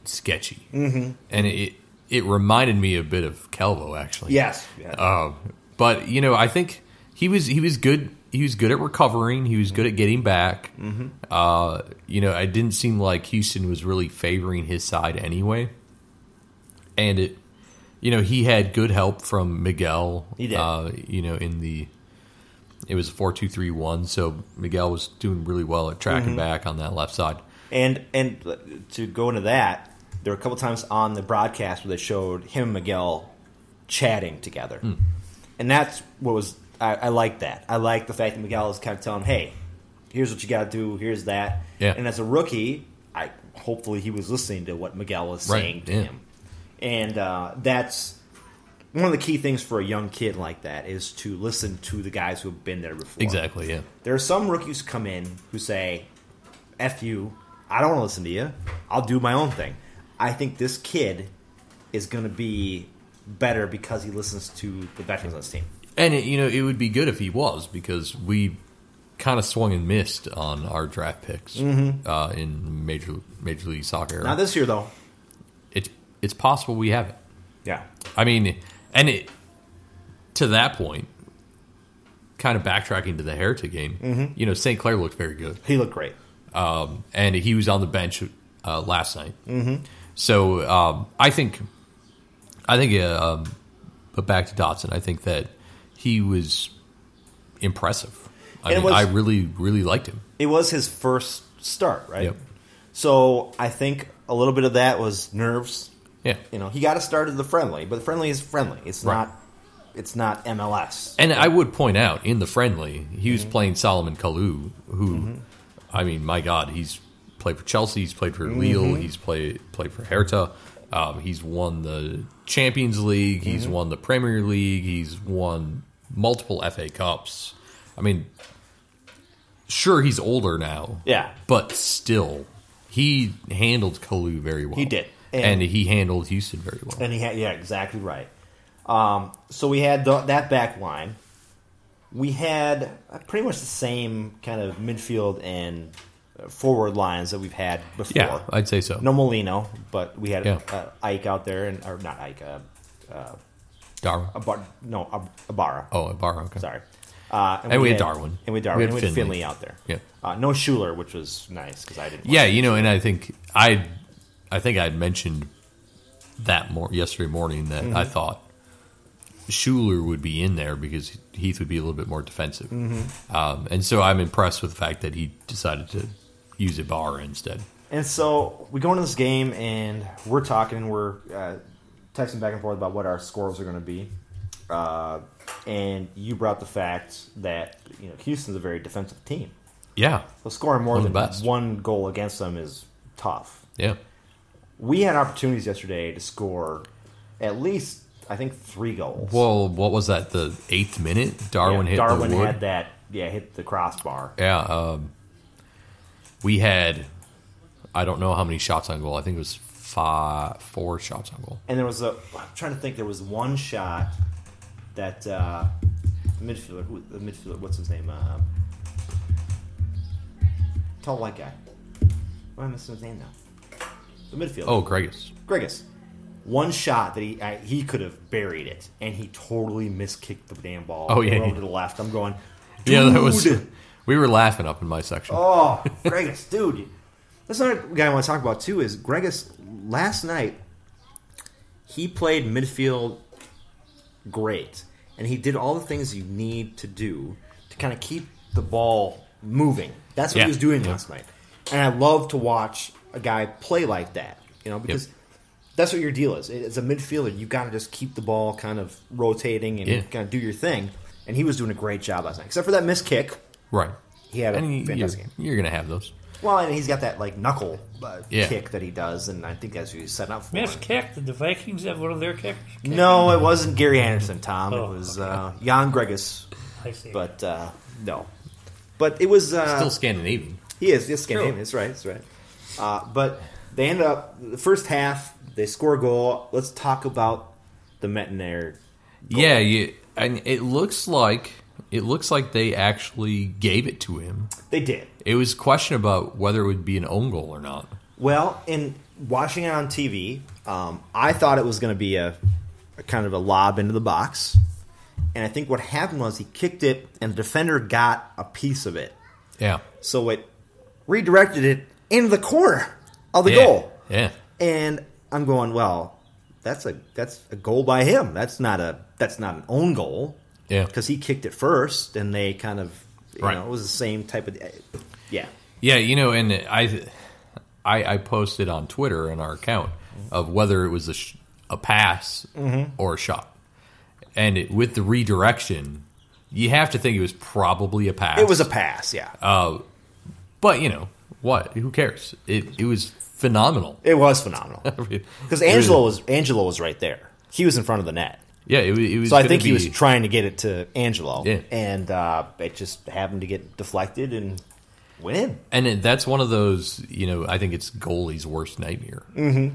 S5: sketchy, mm-hmm. and it it reminded me a bit of Calvo actually.
S3: Yes. Yeah.
S5: Um, but you know, I think he was he was good. He was good at recovering. He was good at getting back. Mm-hmm. Uh, you know, it didn't seem like Houston was really favoring his side anyway. And it, you know, he had good help from Miguel.
S3: He did.
S5: Uh, you know, in the it was four two three one. So Miguel was doing really well at tracking
S3: Mm-hmm.
S5: back on that left side.
S3: And and to go into that, there were a couple times on the broadcast where they showed him and Miguel chatting together,
S5: Hmm.
S3: and that's what was I, I like that. I like the fact that Miguel is kind of telling, him, "Hey, here's what you got to do. Here's that."
S5: Yeah.
S3: And as a rookie, I hopefully he was listening to what Miguel was
S5: Right,
S3: saying to
S5: yeah.
S3: him, and uh, that's one of the key things for a young kid like that is to listen to the guys who have been there before.
S5: Exactly. Yeah.
S3: There are some rookies who come in who say, F you, I don't want to listen to you. I'll do my own thing. I think this kid is going to be better because he listens to the veterans on his team.
S5: And it, you know, it would be good if he was because we kind of swung and missed on our draft picks
S3: Mm-hmm.
S5: uh, in major Major League Soccer.
S3: Not this year, though.
S5: It's possible we have it.
S3: Yeah.
S5: I mean, and it to that point, kind of backtracking to the Hertha game.
S3: Mm-hmm.
S5: You know, St. Clair looked very good,
S3: He looked great.
S5: um, and he was on the bench uh, last night. Mm-hmm. So um, I think, I think, uh, um, but back to Dotson, I think that he was impressive. I mean,
S3: was-
S5: I really, really liked him.
S3: It was his first start, right?
S5: Yep.
S3: So I think a little bit of that was nerves.
S5: Yeah.
S3: You know, he got to start at the friendly, but the friendly is friendly. It's
S5: Right.
S3: not. It's not MLS.
S5: And I would point out in the friendly, he
S3: Mm-hmm.
S5: was playing Salomon Kalou, who, I mean, my God, he's played for Chelsea, he's played for Lille,
S3: Mm-hmm.
S5: he's played played for Hertha, um, he's won the Champions League, he's
S3: Mm-hmm.
S5: won the Premier League, he's won multiple FA Cups. I mean, sure, he's older now,
S3: Yeah.
S5: but still, he handled Kalou very well.
S3: He did.
S5: And,
S3: And-
S5: he handled Houston very well.
S3: And he had yeah, exactly right. Um, so we had the, that back line. We had uh, pretty much the same kind of midfield and uh, forward lines that we've had before.
S5: yeah, I'd say so.
S3: No Molino, but we had
S5: Yeah.
S3: uh, Ike out there, and or not Ike, uh,
S5: Darwin.
S3: Abar, no Ab- Ibarra.
S5: Oh, Ibarra. Okay.
S3: Sorry. Uh,
S5: And we had Darwin.
S3: and we had Darwin,
S5: We had
S3: and we had
S5: Finlay.
S3: Finlay out there.
S5: Yeah.
S3: uh, no Schüller, which was nice because I didn't.
S5: Yeah, you know, and I think I, I think I'd mentioned that more yesterday morning that
S3: Mm-hmm.
S5: I thought Schüller would be in there because Heath would be a little bit more defensive,
S3: Mm-hmm.
S5: um, and so I'm impressed with the fact that he decided to use Ibarra instead.
S3: And so we go into this game and we're talking and we're uh, texting back and forth about what our scores are going to be. Uh, and you brought the fact that you know Houston's a very defensive team.
S5: Yeah,
S3: So scoring more
S5: One
S3: than one goal against them is tough.
S5: yeah,
S3: We had opportunities yesterday to score at least I think three goals.
S5: Well, what was that? The eighth minute, Darwin
S3: Yeah,
S5: hit
S3: Darwin
S5: the wood.
S3: Darwin had that. Yeah, hit the crossbar.
S5: Yeah, um, we had. I don't know how many shots on goal. I think it was five, four shots on goal.
S3: And there was a. I'm trying to think. There was one shot that uh, the midfielder. Who, the midfielder. What's his name? Uh, tall white guy. Why am I missing his name now? The midfielder.
S5: Oh, Gregus.
S3: Gregus. One shot that he I, he could have buried it, and he totally miskicked the damn ball.
S5: Oh, yeah,
S3: over
S5: yeah.
S3: to the left. I'm going.
S5: Yeah, that was. We were laughing up in my section.
S3: Oh, Gregus, dude. That's another guy I want to talk about too. Is Gregus last night? He played midfield great, and he did all the things you need to do to kind of keep the ball moving. That's what
S5: Yeah.
S3: he was doing
S5: Yeah.
S3: last night, and I love to watch a guy play like that. You know, because that's what your deal is. As a midfielder, you got to just keep the ball kind of rotating and
S5: Yeah.
S3: kind of do your thing. And he was doing a great job last night, except for that missed kick.
S5: Right.
S3: He had a
S5: And you-
S3: fantastic
S5: you're,
S3: game.
S5: you're going to have those.
S3: Well, and he's got that like knuckle uh,
S5: Yeah.
S3: kick that he does, and I think that's what he's set up for.
S4: Missed kick. Did the Vikings have one of their kicks?
S3: No, it wasn't Gary Anderson, Tom.
S4: Oh,
S3: it was
S4: okay.
S3: uh, Jan Gregus,
S4: I see.
S3: but uh, no. But it was uh,
S5: Still Scandinavian.
S3: he is yes, Scandinavian.
S4: True.
S3: That's right. That's right. Uh, but they end up the first half. They score a goal. Let's talk about the Métanire.
S5: Yeah, you, and it looks like it looks like they actually gave it to him.
S3: They did
S5: It was a question about whether it would be an own goal or not.
S3: well in watching it on TV. Um, I thought it was going to be a, a kind of a lob into the box, and I think what happened was he kicked it, and the defender got a piece of it.
S5: Yeah.
S3: So it redirected it into the corner of the
S5: yeah.
S3: goal.
S5: Yeah.
S3: And I'm going, well, that's a that's a goal by him. That's not a that's not an own goal.
S5: Yeah.
S3: Because he kicked it first and they kind of you
S5: Right.
S3: know, it was the same type of yeah.
S5: Yeah, you know, and I, I, I posted on Twitter in our account of whether it was a, sh- a pass or a shot, and it, with the redirection, you have to think it was probably a pass.
S3: It was a pass, yeah.
S5: Uh, but you know what? Who cares? It it was phenomenal.
S3: it was phenomenal. Because Angelo was Angelo was right there. He was in front of the net.
S5: yeah, it, it was.
S3: So I think he was trying to get it to Angelo.
S5: Yeah.
S3: And uh, it just happened to get deflected and went in.
S5: and it, that's one of those. You know, I think it's goalie's worst nightmare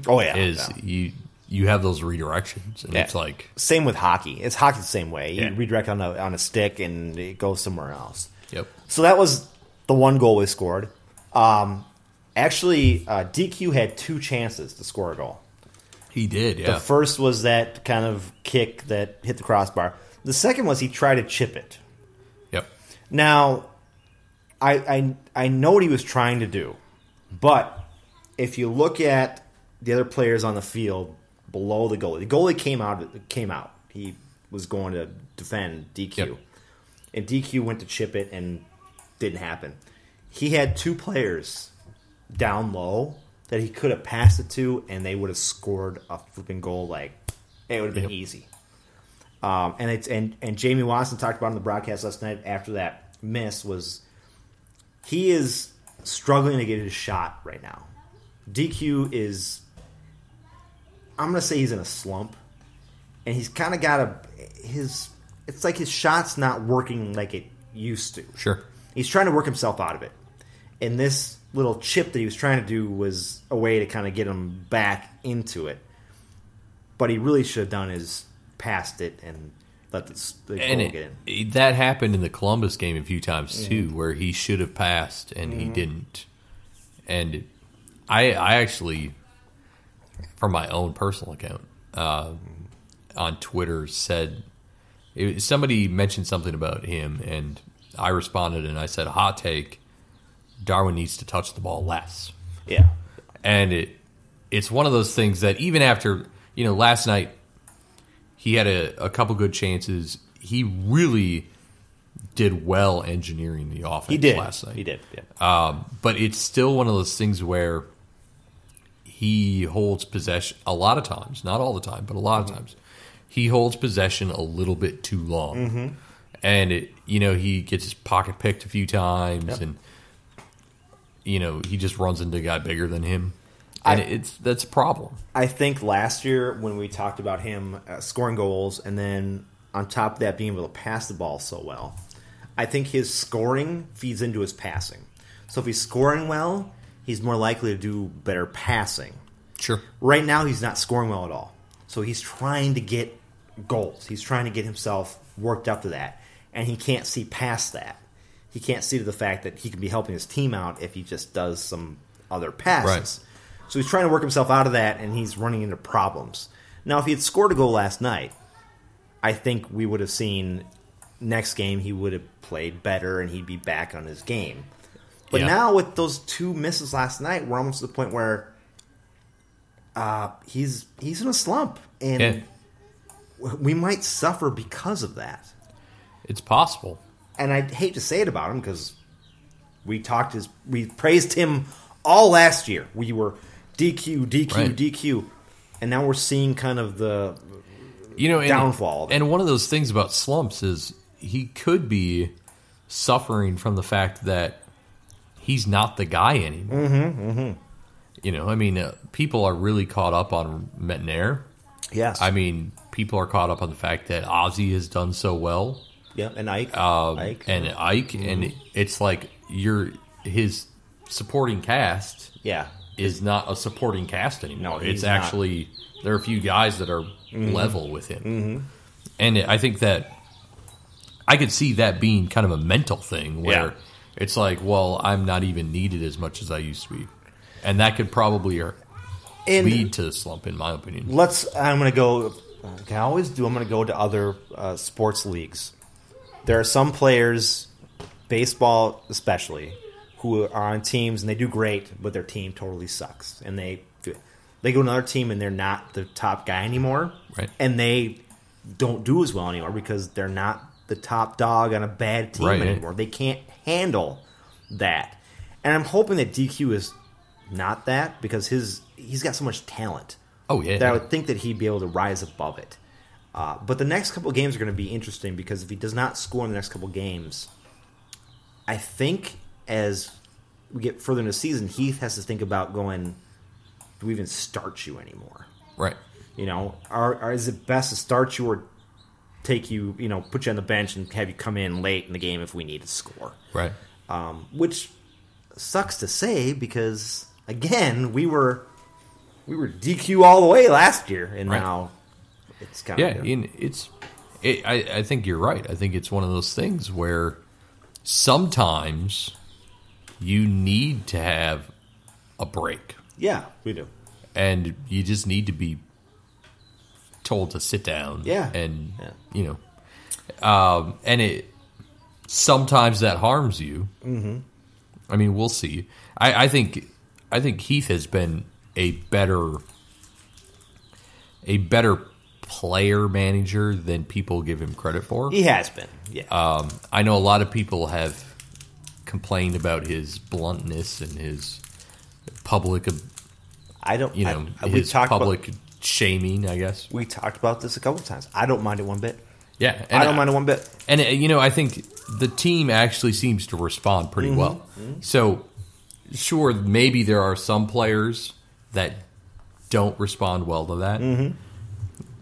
S3: Oh yeah.
S5: is
S3: yeah.
S5: you you have those redirections, and
S3: Yeah.
S5: it's like
S3: Same with hockey. It's hockey the same way. You redirect on a on a stick and it goes somewhere else.
S5: yep,
S3: So that was the one goal we scored. Um, actually, uh, DQ had two chances to score a goal.
S5: he did. Yeah,
S3: The first was that kind of kick that hit the crossbar. The second was he tried to chip it.
S5: yep.
S3: Now, I, I I know what he was trying to do, but if you look at the other players on the field below the goalie, the goalie came out came out. He was going to defend DQ,
S5: Yep.
S3: and DQ went to chip it and didn't happen. He had two players down low that he could have passed it to, and they would have scored a flipping goal. Like it would have been
S5: Yep.
S3: easy. Um, and it's and and Jamie Watson talked about on the broadcast last night after that miss was he is struggling to get his shot right now. DQ is I'm gonna say he's in a slump, and he's kind of got a his. It's like his shot's not working like it used to.
S5: Sure.
S3: He's trying to work himself out of it, and this little chip that he was trying to do was a way to kind of get him back into it. But he really should have done is passed it and let the, the
S5: and
S3: get in.
S5: that happened in the Columbus game a few times
S3: Mm-hmm.
S5: too, where he should have passed and he didn't. And I, I actually, from my own personal account uh, on Twitter, said it, somebody mentioned something about him, and I responded and I said, "Hot take: Darwin needs to touch the ball less."
S3: Yeah,
S5: and it it's one of those things that even after you know last night he had a, a couple good chances he really did well engineering the offense
S3: he did.
S5: last night
S3: He did. Yeah.
S5: um, but it's still one of those things where he holds possession a lot of times not all the time but a lot of times he holds possession a little bit too long and it you know he gets his pocket picked a few times and you know he just runs into a guy bigger than him and
S3: I-
S5: it's that's a problem
S3: I think last year when we talked about him uh, scoring goals and then on top of that being able to pass the ball so well, I think his scoring feeds into his passing. So if he's scoring well, he's more likely to do better passing.
S5: sure
S3: Right now, he's not scoring well at all. So he's trying to get goals. He's trying to get himself worked up to that. And he can't see past that. He can't see to the fact that he can be helping his team out if he just does some other passes.
S5: Right.
S3: So he's trying to work himself out of that, and he's running into problems. Now, if he had scored a goal last night, I think we would have seen next game he would have played better and he'd be back on his game. But
S5: Yeah.
S3: now with those two misses last night, we're almost to the point where uh, he's he's in a slump, and
S5: Yeah.
S3: we might suffer because of that.
S5: it's possible
S3: And I hate to say it about him because we talked his we praised him all last year. We were DQ, DQ,
S5: Right.
S3: DQ, and now we're seeing kind of the
S5: you know
S3: Downfall.
S5: and one of those things about slumps is he could be suffering from the fact that he's not the guy anymore mm-hmm, you know i mean uh, people are really caught up on Métanire
S3: yes,
S5: i mean people are caught up on the fact that ozzy has done so well
S3: yeah, and Ike,
S5: um,
S3: Ike,
S5: and ike and it's like you're his supporting cast
S3: yeah,
S5: is not a supporting cast anymore.
S3: No,
S5: it's
S3: not. Mm-hmm.
S5: actually there are a few guys that are level with him, and I think that I could see that being kind of a mental thing where
S3: Yeah.
S5: it's like, well, I'm not even needed as much as I used to be, and that could probably uh,
S3: and
S5: lead to a slump, in my opinion.
S3: let's. I'm going to go. I always do. I'm going to go to other uh, sports leagues. There are some players, baseball especially, who are on teams and they do great, but their team totally sucks, and they they go to another team and they're not the top guy anymore,
S5: Right.
S3: And they don't do as well anymore because they're not the top dog on a bad team
S5: Right.
S3: anymore. They can't handle that, and I'm hoping that DQ is not that because his he's got so much talent
S5: Oh yeah,
S3: that I would think that he'd be able to rise above it. Uh, but the next couple of games are going to be interesting because if he does not score in the next couple of games, I think as we get further into the season, Heath has to think about going, do we even start you anymore?
S5: right.
S3: You know, are, are is it best to start you or take you, you know, put you on the bench and have you come in late in the game if we need to score?
S5: Right.
S3: um, which sucks to say because again we were we were DQ all the way last year, and
S5: Right.
S3: now it's kind
S5: Yeah,
S3: of
S5: in, it's. It, I, I think you're right. I think it's one of those things where sometimes you need to have a break.
S3: yeah we do
S5: and you just need to be told to sit down.
S3: Yeah.
S5: and
S3: Yeah.
S5: you know, um, and it sometimes that harms you. Mm-hmm. I mean, we'll see. I, I think I think Heath has been a better a better player manager than people give him credit for.
S3: he has been yeah
S5: Um, I know a lot of people have complained about his bluntness and his public
S3: I don't.
S5: you know
S3: I, we
S5: his
S3: talked
S5: public
S3: About,
S5: shaming. I guess.
S3: we talked about this a couple of times. I don't mind it one bit.
S5: Yeah,
S3: I don't mind it one bit.
S5: And uh, you know, I think the team actually seems to respond pretty
S3: Mm-hmm.
S5: well. So, sure, maybe there are some players that don't respond well to that,
S3: Mm-hmm.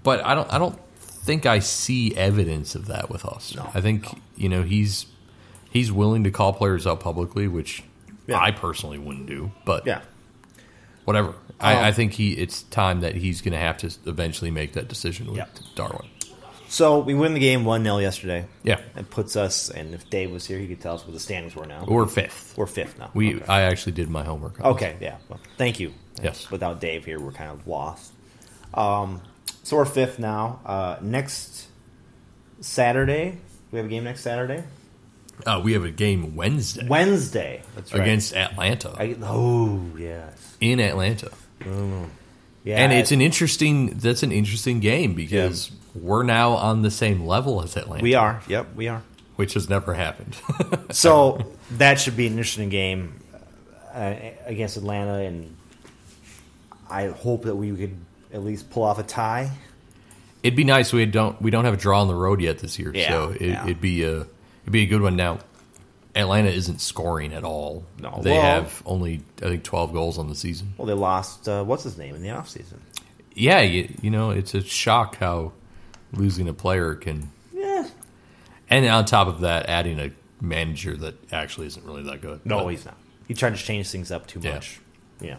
S5: But I don't. I don't think I see evidence of that with us. I think you know he's he's willing to call players out publicly, which
S3: Yeah.
S5: I personally wouldn't do. But
S3: Yeah.
S5: whatever.
S3: Um,
S5: I, I think he. It's time that he's going to have to eventually make that decision with
S3: Yeah.
S5: Darwin.
S3: So we win the game one 0 yesterday.
S5: Yeah.
S3: It puts us, and if Dave was here, he could tell us what the standings were now.
S5: We're fifth.
S3: We're fifth now.
S5: We.
S3: Okay.
S5: I actually did my homework. this.
S3: Okay, yeah. Well, thank you.
S5: Yes.
S3: Without Dave here, we're kind of lost. Um, so we're fifth now. Uh, next Saturday, we have a game next Saturday.
S5: Uh, we have a game Wednesday
S3: Wednesday. That's right.
S5: against Atlanta
S3: I, oh yes.
S5: in Atlanta,
S3: Yeah.
S5: and it's an interesting. That's an interesting game because we're now on the same level as Atlanta.
S3: we are. Yep, we are.
S5: which has never happened.
S3: So that should be an interesting game uh, against Atlanta, and I hope that we could at least pull off a tie.
S5: it'd be nice. We don't. We don't have a draw on the road yet this year,
S3: Yeah,
S5: so it,
S3: yeah.
S5: it'd be a. It'd be a good one. Now, Atlanta isn't scoring at all.
S3: No,
S5: they
S3: well-
S5: have only I think twelve goals on the season.
S3: Well, they lost uh, what's his name in the offseason.
S5: Yeah, you, you know it's a shock how losing a player can.
S3: Yeah.
S5: And on top of that, adding a manager that actually isn't really that good.
S3: No,
S5: But-
S3: he's not. He tried to change things up too
S5: Yeah.
S3: much. Yeah.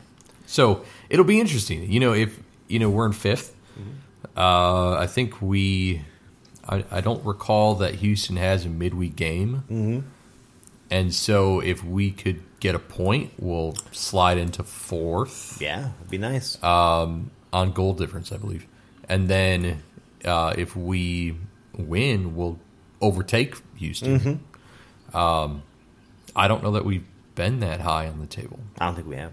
S5: So it'll be interesting. You know, if you know we're in 5th uh, I think we. I, I don't recall that Houston has a midweek game, mm-hmm. and so if we could get a point, we'll slide into fourth
S3: Yeah, it'd be nice.
S5: on goal difference, I believe, and then uh, if we win, we'll overtake Houston. Um, I don't know that we've been that high on the table.
S3: I don't think we have.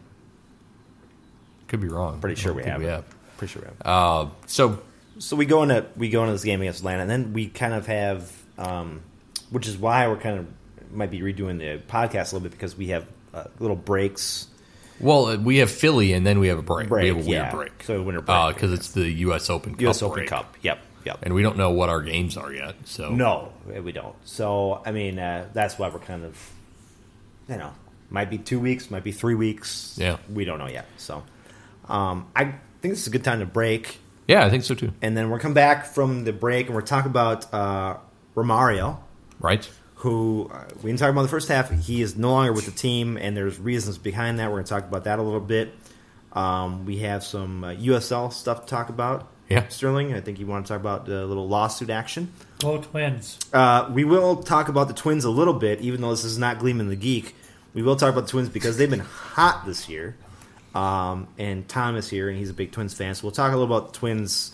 S5: Could be wrong.
S3: Pretty sure we have.
S5: We have.
S3: Pretty sure we have.
S5: Uh, so
S3: so we go into we go into this game against Atlanta, and then we kind of have, um, which is why we're kind of might be redoing the podcast a little bit because we have uh, little breaks.
S5: Well, uh, we have Philly, and then we have a break.
S3: Break,
S5: we have a winter
S3: yeah.
S5: break.
S3: So a winter break,
S5: because it's the U.S. Open Cup.
S3: U.S. Open
S5: break.
S3: Cup. Yep, yep.
S5: and we don't know what our games are yet. So
S3: No, we don't. So I mean, uh, that's why we're kind of, you know, might be two weeks, might be three weeks.
S5: Yeah.
S3: we don't know yet. So um, I think this is a good time to break,
S5: yeah, I think so too.
S3: and then we're come back from the break, and we're talking about uh, Romario.
S5: Right?
S3: who uh, we didn't talk about the first half. He is no longer with the team, and there's reasons behind that. We're going to talk about that a little bit. Um, we have some uh, USL stuff to talk about.
S5: Yeah.
S3: Sterling, I think you want to talk about the little lawsuit action.
S4: Oh, Twins.
S3: Uh, we will talk about the Twins a little bit, even though this is not Gleeman the Geek. We will talk about the Twins because they've been hot this year. Um, and Tom is here, and he's a big Twins fan. So we'll talk a little about the Twins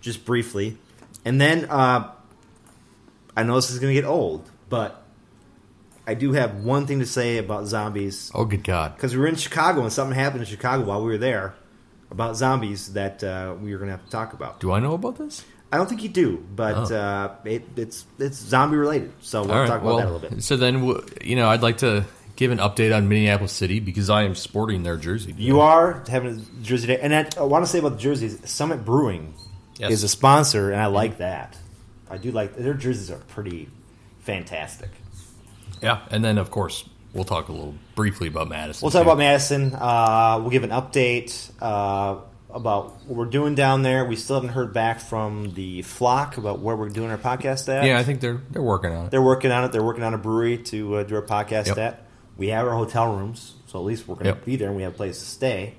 S3: just briefly. And then uh, I know this is going to get old, but I do have one thing to say about zombies.
S5: Oh, good God!
S3: Because we were in Chicago, and something happened in Chicago while we were there about zombies that uh, we were going to have to talk about.
S5: Do I know about this?
S3: I don't think you do, but
S5: Oh.
S3: uh, it, it's it's zombie related. So we'll
S5: right.
S3: talk about
S5: well,
S3: that a little bit.
S5: so then w- you know, I'd like to give an update on Minneapolis City because I am sporting their jersey.
S3: You are having a jersey day, and I, I want to say about the jerseys. Summit Brewing
S5: Yes.
S3: is a sponsor, and I like that. I do like their jerseys are pretty fantastic.
S5: Yeah, and then of course we'll talk a little briefly about Madison.
S3: We'll talk
S5: too.
S3: about Madison. Uh, we'll give an update uh, about what we're doing down there. We still haven't heard back from the flock about where we're doing our podcast at.
S5: Yeah, I think they're they're working on it.
S3: They're working on it. They're working on a brewery to uh, do our podcast
S5: Yep.
S3: at. We have our hotel rooms, so at least we're going to
S5: Yep.
S3: be there and we have a place to stay.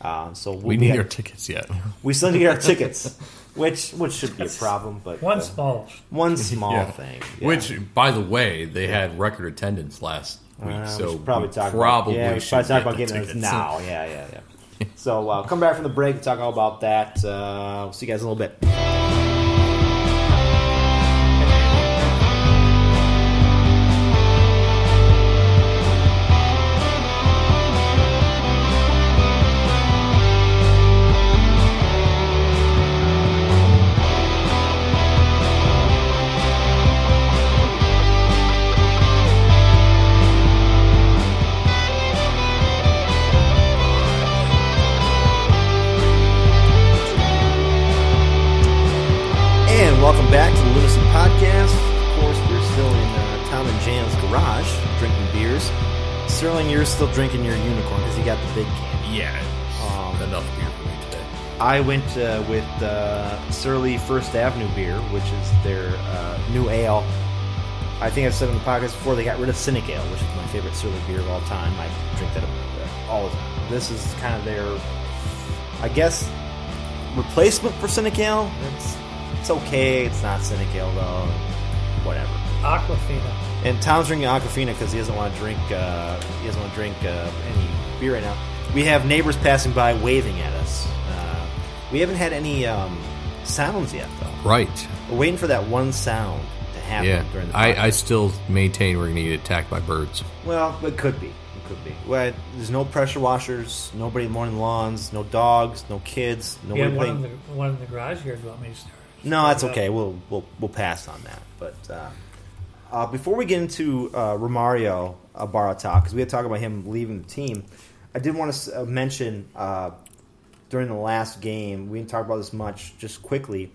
S3: Uh, so we'll
S5: we need
S3: at-
S5: our tickets yet.
S3: we still need to get our tickets, which which should be a problem, but
S4: One
S3: uh,
S4: small.
S3: one small
S5: Yeah.
S3: thing. yeah.
S5: Which, by the way, they had record attendance last week,
S3: Uh,
S5: so
S3: should probably
S5: we
S3: talk
S5: probably
S3: about, yeah, we should
S5: should
S3: probably talk
S5: get
S3: about getting
S5: tickets.
S3: this now. Yeah, yeah, yeah. so uh, come back from the break and talk all about that. Uh, we'll see you guys in a little bit. Big can.
S5: Yeah.
S3: Um,
S5: Enough beer for me today.
S3: I went uh, with uh, Surly First Avenue beer, which is their uh, new ale. I think I've said in the podcast before they got rid of Cynic Ale, which is my favorite Surly beer of all time. I drink that uh, all the time. This is kind of their, I guess, replacement for Cynic Ale. It's it's okay. It's not Cynic Ale though. Whatever.
S4: Aquafina.
S3: And Tom's drinking Aquafina because he doesn't want to drink. Uh, he doesn't want to drink uh, any beer right now. We have neighbors passing by waving at us. Uh, we haven't had any um, sounds yet, though.
S5: Right.
S3: We're waiting for that one sound to happen
S5: Yeah.
S3: during the.
S5: I, I still maintain we're going to get attacked by birds.
S3: well, it could be. It could be. Well, there's no pressure washers. Nobody mowing lawns. No dogs. No kids.
S4: You
S3: Nobody
S4: had one in,
S3: playing.
S4: the, one in the garage here. Do you want me to start?
S3: No, that's okay. We'll we'll we'll pass on that. But uh, uh, before we get into uh, Romario uh, Barra talk, because we had talked about him leaving the team, I did want to uh, mention uh, during the last game we didn't talk about this much. Just quickly,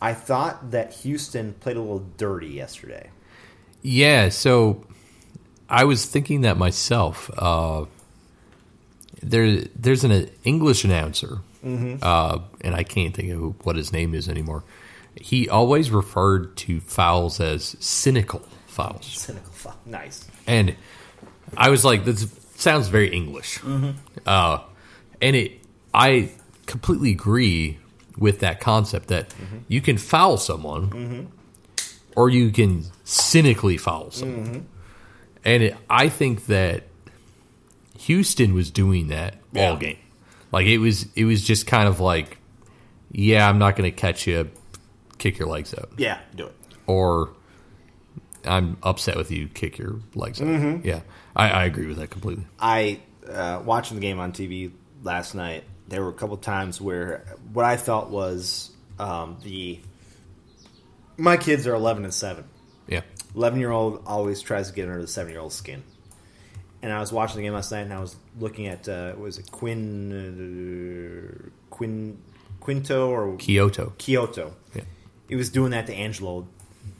S3: I thought that Houston played a little dirty yesterday.
S5: Yeah, so I was thinking that myself. Uh, there, there's an English announcer, uh, and I can't think of what his name is anymore. He always referred to fouls as cynical fouls,
S3: Cynical fuck. Nice.
S5: and I was like, "This sounds very English," uh, and it. I completely agree with that concept that you can foul someone, or you can cynically foul someone. And it, I think that Houston was doing that
S3: Yeah.
S5: all game. Like it was, it was just kind of like, yeah, I'm not going to catch you, kick your legs out,
S3: Yeah, do it.
S5: or I'm upset with you, kick your legs out. Yeah, I, I agree with that completely.
S3: I uh, watching the game on TV last night. There were a couple times where what I felt was um, the my kids are eleven and seven.
S5: Yeah,
S3: Eleven year old always tries to get under the seven year old skin. And I was watching the game last night, and I was looking at uh, was it Quinn uh, Quinn Quinto or
S5: Kyoto.
S3: Kyoto?
S5: Yeah.
S3: He was doing that to Angelo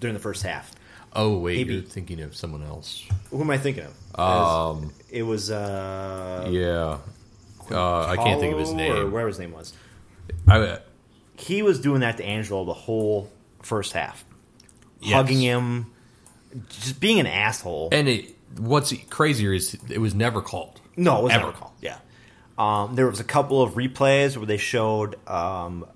S3: during the first half.
S5: Oh wait,
S3: Maybe.
S5: you're thinking of someone else.
S3: Who am I thinking of?
S5: Um,
S3: it was uh,
S5: yeah, uh, I can't think of his
S3: Paulo or
S5: name.
S3: whatever his name was.
S5: I,
S3: he was doing that to Angelo the whole first half,
S5: Yes.
S3: hugging him, just being an asshole.
S5: and it, what's crazier is it was never called.
S3: no, it was
S5: ever.
S3: never called. Yeah, um, there was a couple of replays where they showed um,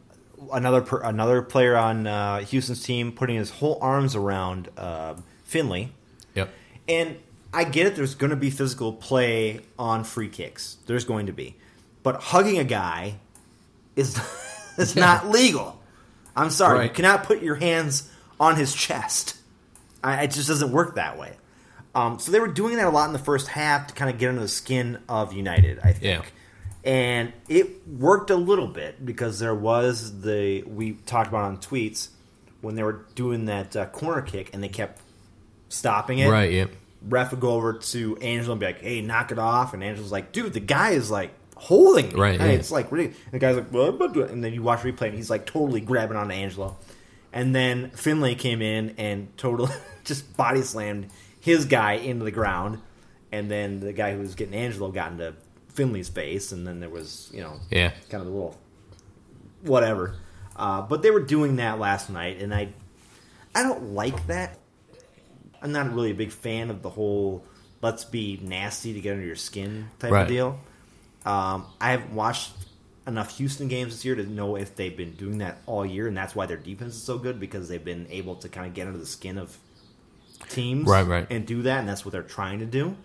S3: another per, another player on uh, Houston's team putting his whole arms around uh, Finlay,
S5: Yep.
S3: and I get it. There's going to be physical play on free kicks. There's going to be, but hugging a guy is is not legal. I'm sorry. You cannot put your hands on his chest. I, it just doesn't work that way. Um, so they were doing that a lot in the first half to kind of get under the skin of United. I think.
S5: Yeah.
S3: And it worked a little bit because there was the we talked about on tweets when they were doing that uh, corner kick and they kept stopping it
S5: Right. Yep.
S3: ref would go over to Angelo and be like, "Hey, knock it off," and Angelo's like, "Dude, the guy is like holding me."
S5: Right,
S3: And
S5: yeah.
S3: it's like. And the guy's like, "Well, I'm not it." and then you watch replay and he's like totally grabbing onto Angelo, and then Finlay came in and totally just body slammed his guy into the ground, and then the guy who was getting Angelo got into Finlay's face, and then there was you know
S5: Yeah.
S3: kind of a little whatever. Uh, but they were doing that last night, and I I don't like that. I'm not really a big fan of the whole "let's be nasty to get under your skin" type
S5: Right.
S3: of deal. Um, I haven't watched enough Houston games this year to know if they've been doing that all year, and that's why their defense is so good because they've been able to kind of get under the skin of teams,
S5: Right, right.
S3: and do that, and that's what they're trying to do.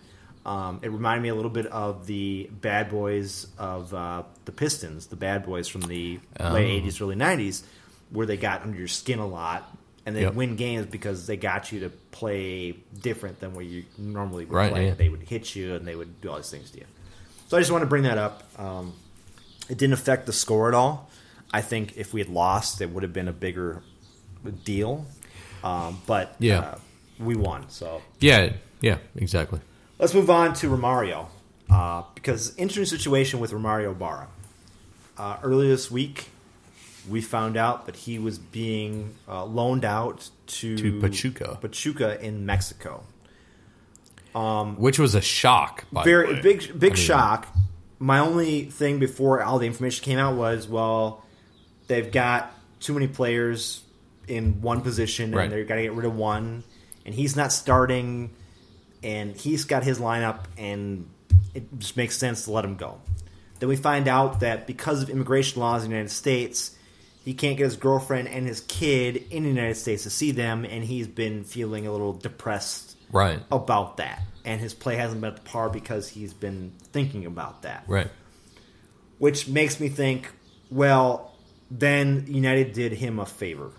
S3: Um, it reminded me a little bit of the bad boys of uh, the Pistons, the bad boys from the
S5: Oh.
S3: late '80s, early '90s, where they got under your skin a lot, and they
S5: Yep.
S3: win games because they got you to play different than what you normally would
S5: Right,
S3: play.
S5: yeah.
S3: They would hit you and they would do all these things to you. So I just want to bring that up. Um, it didn't affect the score at all. I think if we had lost, it would have been a bigger deal. Um, but
S5: Yeah.
S3: uh, we won. So
S5: Yeah. Yeah. Exactly.
S3: Let's move on to Romario uh, because interesting situation with Romario Barra. Uh, earlier this week, we found out that he was being uh, loaned out to,
S5: To Pachuca.
S3: Pachuca in Mexico.
S5: Um, which was a shock. By the
S3: Very
S5: way.
S3: big, big
S5: I mean,
S3: shock. My only thing before all the information came out was, well, they've got too many players in one position, and
S5: Right.
S3: they've got to get rid of one, and he's not starting, and he's got his lineup, and it just makes sense to let him go. Then we find out that because of immigration laws in the United States, he can't get his girlfriend and his kid in the United States to see them, and he's been feeling a little depressed
S5: Right.
S3: about that. And his play hasn't been at to par because he's been thinking about that.
S5: Right.
S3: Which makes me think, well, then United did him a favor.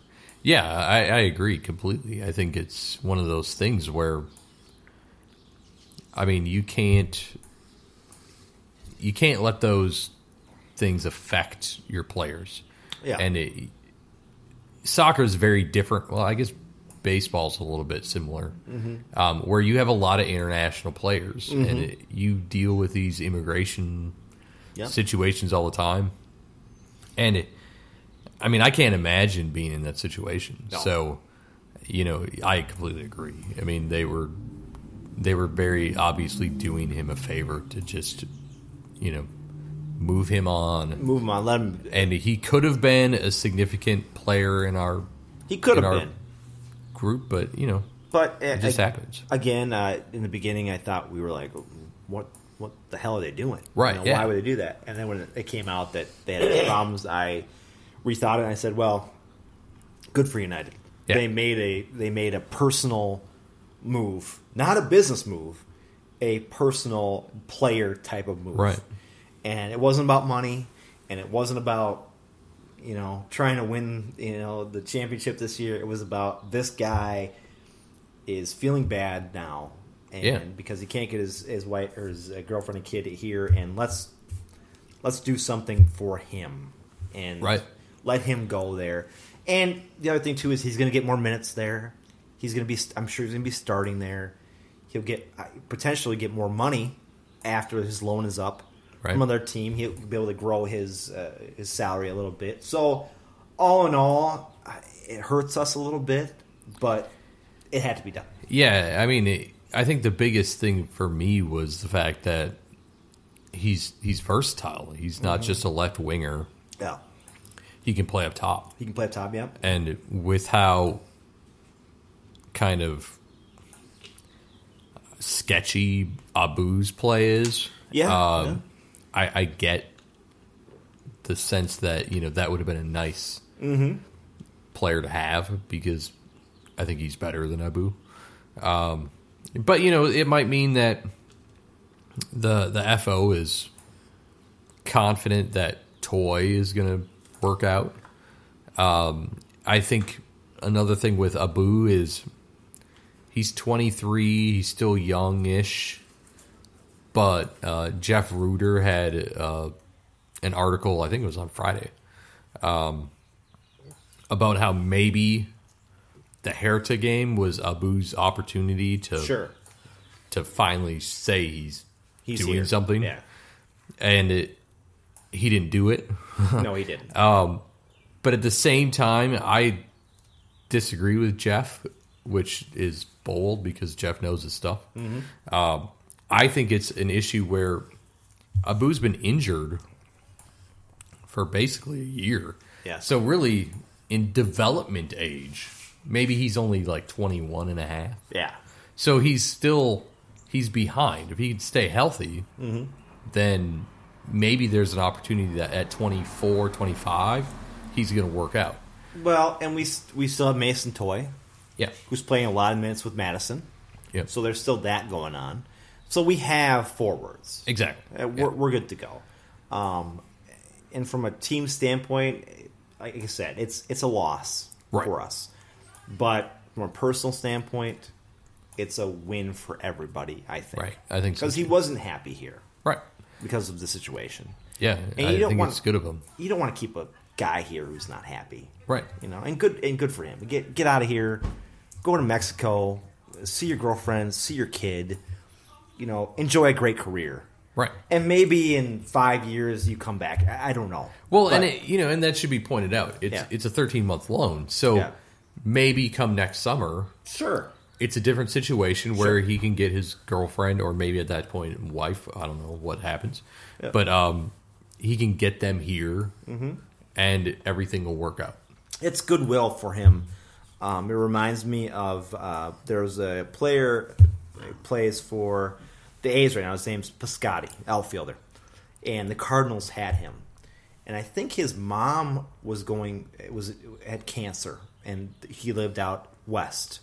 S5: Yeah, I, I agree completely. I think it's one of those things where, I mean, you can't, you can't let those things affect your players.
S3: Yeah.
S5: and it, soccer is very different. Well, I guess baseball's a little bit similar, um, where you have a lot of international players, and it, you deal with these immigration
S3: Yeah.
S5: situations all the time, and it, I mean, I can't imagine being in that situation.
S3: No.
S5: So, you know, I completely agree. I mean, they were they were very obviously doing him a favor to just, you know, move him on.
S3: Move him on, let him.
S5: And he could have been a significant player in our
S3: He could have been.
S5: group, but you know,
S3: But uh,
S5: it just
S3: ag-
S5: happens.
S3: Again, uh, in the beginning, I thought we were like, what what the hell are they doing?
S5: Right,
S3: You know,
S5: yeah.
S3: Why would they do that? And then when it came out that they had problems, I rethought it and I said, well, good for United.
S5: Yeah.
S3: They made a they made a personal move, not a business move, a personal player type of move.
S5: Right.
S3: And it wasn't about money, and it wasn't about you know trying to win you know the championship this year. It was about this guy is feeling bad now, and
S5: Yeah.
S3: because he can't get his his wife or his uh, girlfriend and kid here, and let's let's do something for him and
S5: Right.
S3: let him go there. And the other thing too is he's going to get more minutes there. He's going to be, I'm sure, he's going to be starting there. He'll get uh, potentially get more money after his loan is up
S5: Right.
S3: from another team. He'll be able to grow his uh, his salary a little bit. So, all in all, it hurts us a little bit, but it had to be done.
S5: Yeah, I mean, it, I think the biggest thing for me was the fact that he's he's versatile. He's not just a left winger.
S3: Yeah,
S5: He can play up top.
S3: he can play up top. Yep.
S5: and with how kind of sketchy Abu's play is,
S3: Yeah,
S5: um, I, I get the sense that you know that would have been a nice player to have because I think he's better than Abu. Um, but you know, it might mean that the the FO is confident that Toye is going to work out. Um, I think another thing with Abu is he's 23, he's still youngish, but uh, Jeff Rueter had uh, an article, I think it was on Friday, um, about how maybe the Hertha game was Abu's opportunity to
S3: Sure.
S5: to finally say he's,
S3: He's
S5: doing
S3: here.
S5: something,
S3: Yeah.
S5: and it, he didn't do it.
S3: No, he didn't.
S5: But at the same time, I disagree with Jeff, which is bold because Jeff knows his stuff. Um, I think it's an issue where Abu's been injured for basically a year.
S3: Yeah.
S5: So really, in development age, maybe he's only like 21 and a half.
S3: yeah.
S5: So he's still he's behind. If he can stay healthy, then maybe there's an opportunity that at 24, 25, he's going to work out.
S3: Well, and we we still have Mason Toye,
S5: Yeah.
S3: who's playing a lot of minutes with Madison.
S5: Yep.
S3: So there's still that going on. So we have forwards.
S5: Exactly.
S3: Uh, we're, we're good to go. Um, and from a team standpoint, like I said, it's it's a loss
S5: Right.
S3: for us. But from a personal standpoint, it's a win for everybody. I think.
S5: Right. I think so,
S3: because he wasn't happy here
S5: Right.
S3: because of the situation.
S5: Yeah.
S3: And
S5: I
S3: you don't
S5: think
S3: want-
S5: it's good of him.
S3: You don't want to keep a guy here who's not happy.
S5: Right.
S3: You know, and good and good for him. Get get out of here. Go to Mexico. See your girlfriend. See your kid. You know, enjoy a great career.
S5: Right.
S3: And maybe in five years you come back. I I don't know.
S5: Well,
S3: But-
S5: and it, you know, and that should be pointed out. It's
S3: Yeah.
S5: it's a 13 month loan, so
S3: Yeah.
S5: maybe come next summer,
S3: sure.
S5: it's a different situation where he can get his girlfriend or maybe at that point wife. I don't know what happens, but um, he can get them here,
S3: Mm-hmm.
S5: and everything will work out.
S3: it's goodwill for him. Um, it reminds me of uh, there's a player plays for the A's right now. His name's Piscotti, outfielder, and the Cardinals had him. And I think his mom was going was had cancer, and he lived out west.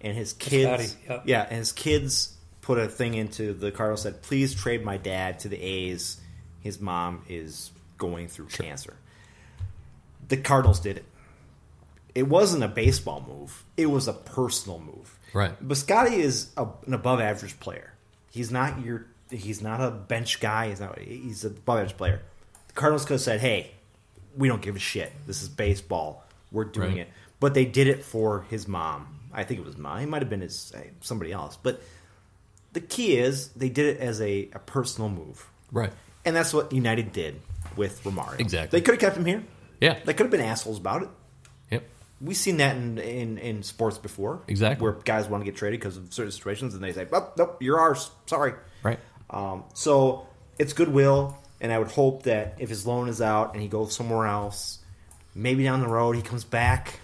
S3: And his kids,
S4: Piscotti, yep.
S3: yeah, and his kids put a thing into the Cardinals said, "Please trade my dad to the A's. His mom is going through cancer." the Cardinals did it. It wasn't a baseball move. It was a personal move.
S5: Right.
S3: Piscotti is a, an above average player. He's not your. He's not a bench guy. He's not. He's a above average player. The Cardinals could have said, "Hey, we don't give a shit. This is baseball. We're doing
S5: Right.
S3: it." But they did it for his mom. I think it was mom. It might have been his eh, somebody else. But the key is they did it as a, a personal move,
S5: Right.
S3: and that's what United did with Romario.
S5: Exactly.
S3: They could have kept him here.
S5: Yeah.
S3: They could have been assholes about it. We've seen that in, in, in sports before.
S5: Exactly.
S3: Where guys want to get traded because of certain situations and they say, oh, nope, you're ours. Sorry.
S5: Right.
S3: Um, so it's goodwill. And I would hope that if his loan is out and he goes somewhere else, maybe down the road he comes back,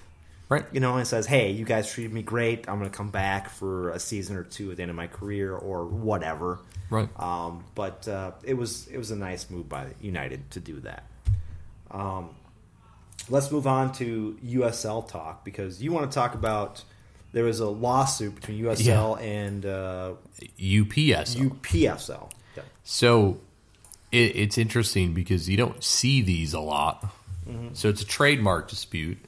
S5: Right.
S3: you know, and says, hey, you guys treated me great. I'm going to come back for a season or two at the end of my career or whatever.
S5: Right.
S3: Um, but uh, it was it was a nice move by United to do that. Um, let's move on to USL talk because you want to talk about there was a lawsuit between USL and uh,
S5: UPS.
S3: UPSL. Yeah.
S5: So it, it's interesting because you don't see these a lot. So it's a trademark dispute.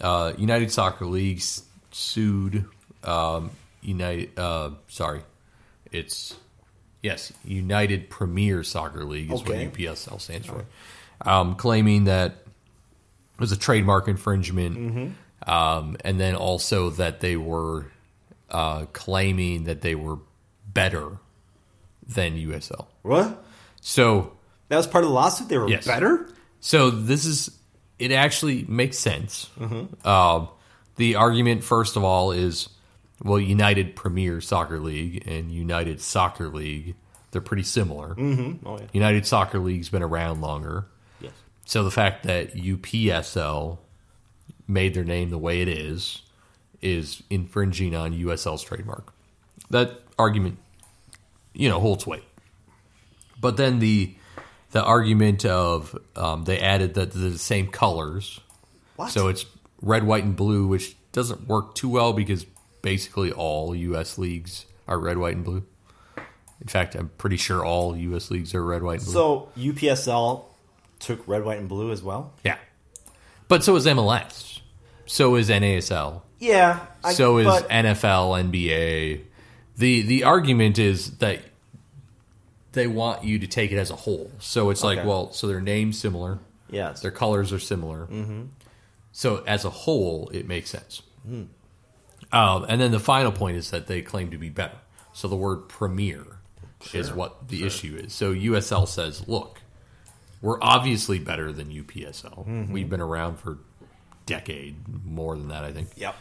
S5: Uh, United Soccer League sued um, United. Uh, sorry, it's yes, United Premier Soccer League is
S3: Okay.
S5: what UPSL stands for, um, claiming that was a trademark infringement, um, and then also that they were uh, claiming that they were better than USL.
S3: What?
S5: So,
S3: That was part of the lawsuit. They were
S5: Yes.
S3: better.
S5: so this is it. Actually makes sense.
S3: Mm-hmm.
S5: Um, the argument, first of all, is well, United Premier Soccer League and United Soccer League, they're pretty similar.
S3: Mm-hmm. Oh yeah.
S5: United Soccer League's been around longer. So the fact that UPSL made their name the way it is is infringing on USL's trademark. That argument, you know, holds weight. But then the the argument of um, they added that the same colors,
S3: What?
S5: so it's red, white, and blue, which doesn't work too well because basically all U.S. leagues are red, white, and blue. In fact, I'm pretty sure all U.S. leagues are red, white, and blue.
S3: So UPSL took red, white, and blue as well.
S5: Yeah. But so is MLS. So is NASL.
S3: Yeah. I,
S5: so is
S3: but-
S5: NFL, NBA. The the argument is that they want you to take it as a whole. So it's like, well, so their name's similar,
S3: yes.
S5: their colors are similar. Mm-hmm. So as a whole, it makes sense.
S3: Hmm.
S5: Um, and then the final point is that they claim to be better. So the word premier is what the issue is. So USL says, look, we're obviously better than UPSL.
S3: Mm-hmm.
S5: We've been around for decade, more than that, I think.
S3: Yep.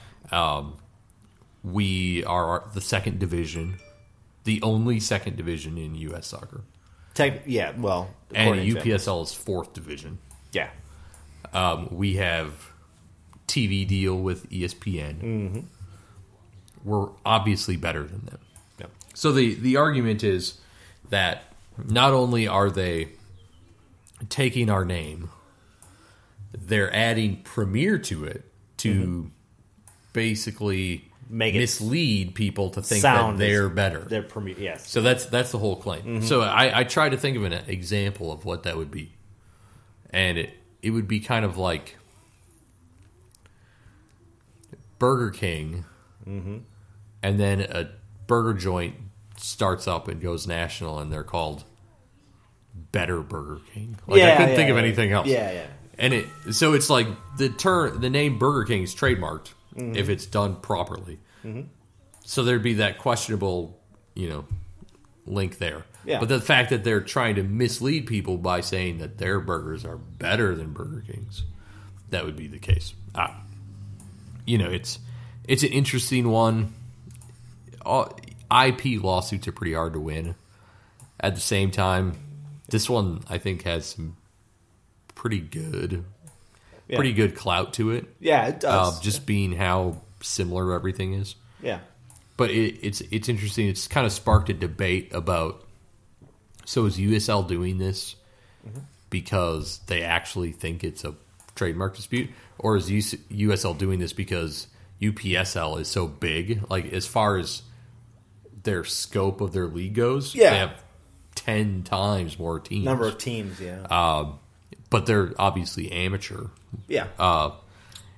S5: We are the second division, the only second division in U.S. soccer,
S3: Tech, yeah. Well,
S5: and UPSL is fourth division.
S3: Yeah.
S5: Um, we have TV deal with ESPN.
S3: Mm-hmm.
S5: We're obviously better than them.
S3: Yep.
S5: So the the argument is that not only are they taking our name, they're adding premier to it to basically
S3: Mm-hmm. Make it
S5: mislead people to think that they're better.
S3: They're premier. Yes.
S5: So that's that's the whole claim.
S3: Mm-hmm.
S5: So I, I try to think of an example of what that would be, and it it would be kind of like Burger King,
S3: Mm-hmm.
S5: and then a burger joint starts up and goes national, and they're called Better Burger King. Like I couldn't
S3: yeah,
S5: think of anything else.
S3: Yeah, yeah.
S5: And it so it's like the term the name Burger King is trademarked
S3: Mm-hmm.
S5: if it's done properly. So there'd be that questionable, you know, link there.
S3: Yeah.
S5: But the fact that they're trying to mislead people by saying that their burgers are better than Burger King's, that would be the case. Ah, you know, it's it's an interesting one. All, IP lawsuits are pretty hard to win. At the same time, this one I think has some pretty good,
S3: Yeah.
S5: pretty good clout to it.
S3: Yeah, it
S5: Uh,
S3: does.
S5: just being how similar everything is
S3: yeah.
S5: but it, it's it's interesting. It's kind of sparked a debate about. So is USL doing this because they actually think it's a trademark dispute, or is US- USL doing this because UPSL is so big? Like as far as their scope of their league goes,
S3: Yeah.
S5: they have ten times more teams.
S3: Number of teams, yeah.
S5: Uh, but they're obviously amateur
S3: yeah.
S5: uh,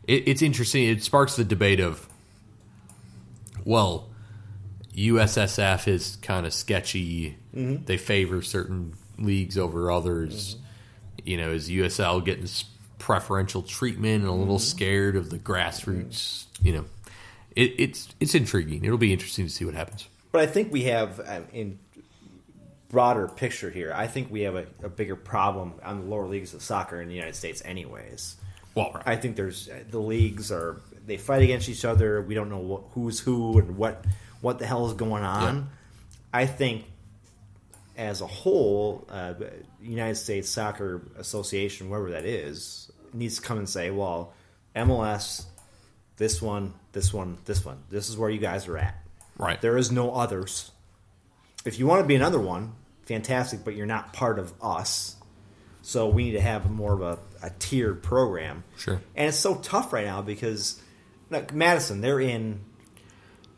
S5: it, it's interesting. It sparks the debate of, well, USSF is kind of sketchy. They favor certain leagues over others. You know, is USL getting preferential treatment and a little scared of the grassroots? You know, it, it's it's intriguing. It'll be interesting to see what happens.
S3: But I think we have, um, in broader picture here, I think we have a, a bigger problem on the lower leagues of soccer in the United States, anyways.
S5: Well,
S3: I think there's the leagues are they fight against each other. We don't know what, who's who and what what the hell is going on.
S5: Yeah.
S3: I think as a whole, uh, United States Soccer Association, wherever that is, needs to come and say, well, MLS, this one, this one, this one. This is where you guys are at.
S5: Right.
S3: There is no others. If you want to be another one, fantastic, but you're not part of us. So we need to have more of a, a tiered program.
S5: Sure.
S3: And it's so tough right now because like Madison, they're in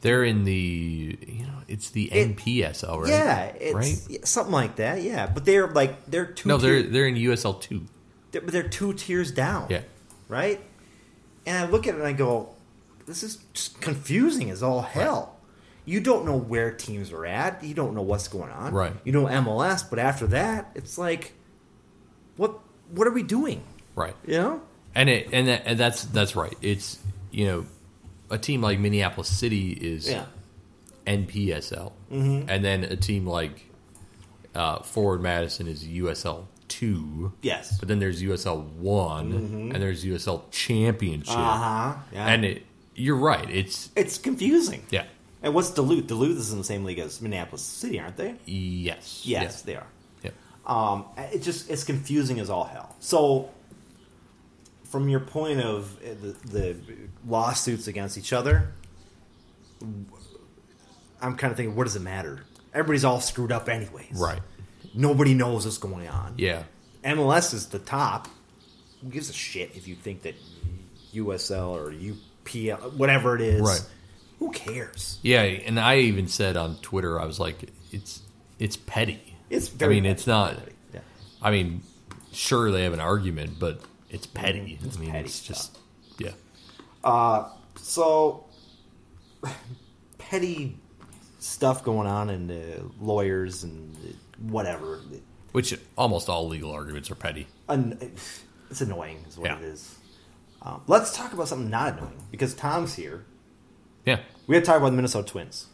S5: they're in the you know it's the
S3: It-
S5: NPSL, right?
S3: yeah, it's
S5: right.
S3: something like that. Yeah, but they're like they're two.
S5: No, they're they're in USL two.
S3: they're, but they're two tiers down.
S5: Yeah.
S3: right. And I look at it and I go, this is just confusing as all hell. You don't know where teams are at. You don't know what's going on.
S5: Right.
S3: You know MLS, but after that, it's like, what what are we doing?
S5: Right.
S3: You know?
S5: And it and, that, and that's that's right. It's you know a team like Minneapolis City is
S3: Yeah.
S5: NPSL,
S3: Mm-hmm.
S5: and then a team like uh, Forward Madison is USL two.
S3: Yes.
S5: but then there's USL one, and there's USL Championship.
S3: Uh huh. Yeah.
S5: And it, you're right. It's
S3: it's confusing.
S5: yeah.
S3: And what's Duluth? Duluth is in the same league as Minneapolis City, aren't they?
S5: Yes.
S3: Yes, they are.
S5: Yeah.
S3: Um, it just it's confusing as all hell. So, from your point of uh, the, the lawsuits against each other, I'm kind of thinking, what does it matter? Everybody's all screwed up anyways.
S5: Right.
S3: Nobody knows what's going on.
S5: Yeah.
S3: MLS is the top. Who gives a shit if you think that USL or UPL, whatever it is,
S5: Right.
S3: Who cares?
S5: Yeah, and I even said on Twitter, I was like, it's it's petty.
S3: It's
S5: I mean, it's not.
S3: Yeah.
S5: I mean, sure they have an argument, but it's petty.
S3: It's
S5: I mean,
S3: petty
S5: it's just yeah.
S3: So, petty stuff going on and uh, lawyers and uh, whatever.
S5: Which almost all legal arguments are petty.
S3: An- it's annoying, is what
S5: Yeah.
S3: it is. Um, let's talk about something not annoying because Tom's here.
S5: Yeah,
S3: We have to talk about the Minnesota Twins.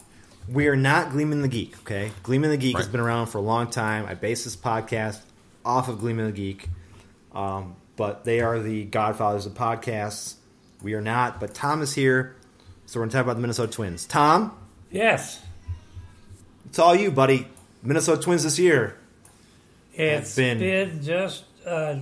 S3: We are not Gleeman the Geek, okay? Gleeman the Geek has been around for a long time. I base this podcast off of Gleeman the Geek, um, but they are the godfathers of podcasts. We are not, but Tom is here, so we're going to talk about the Minnesota Twins. Tom,
S4: Yes,
S3: it's all you, buddy. Minnesota Twins this year.
S4: it's
S3: been-
S4: been, just a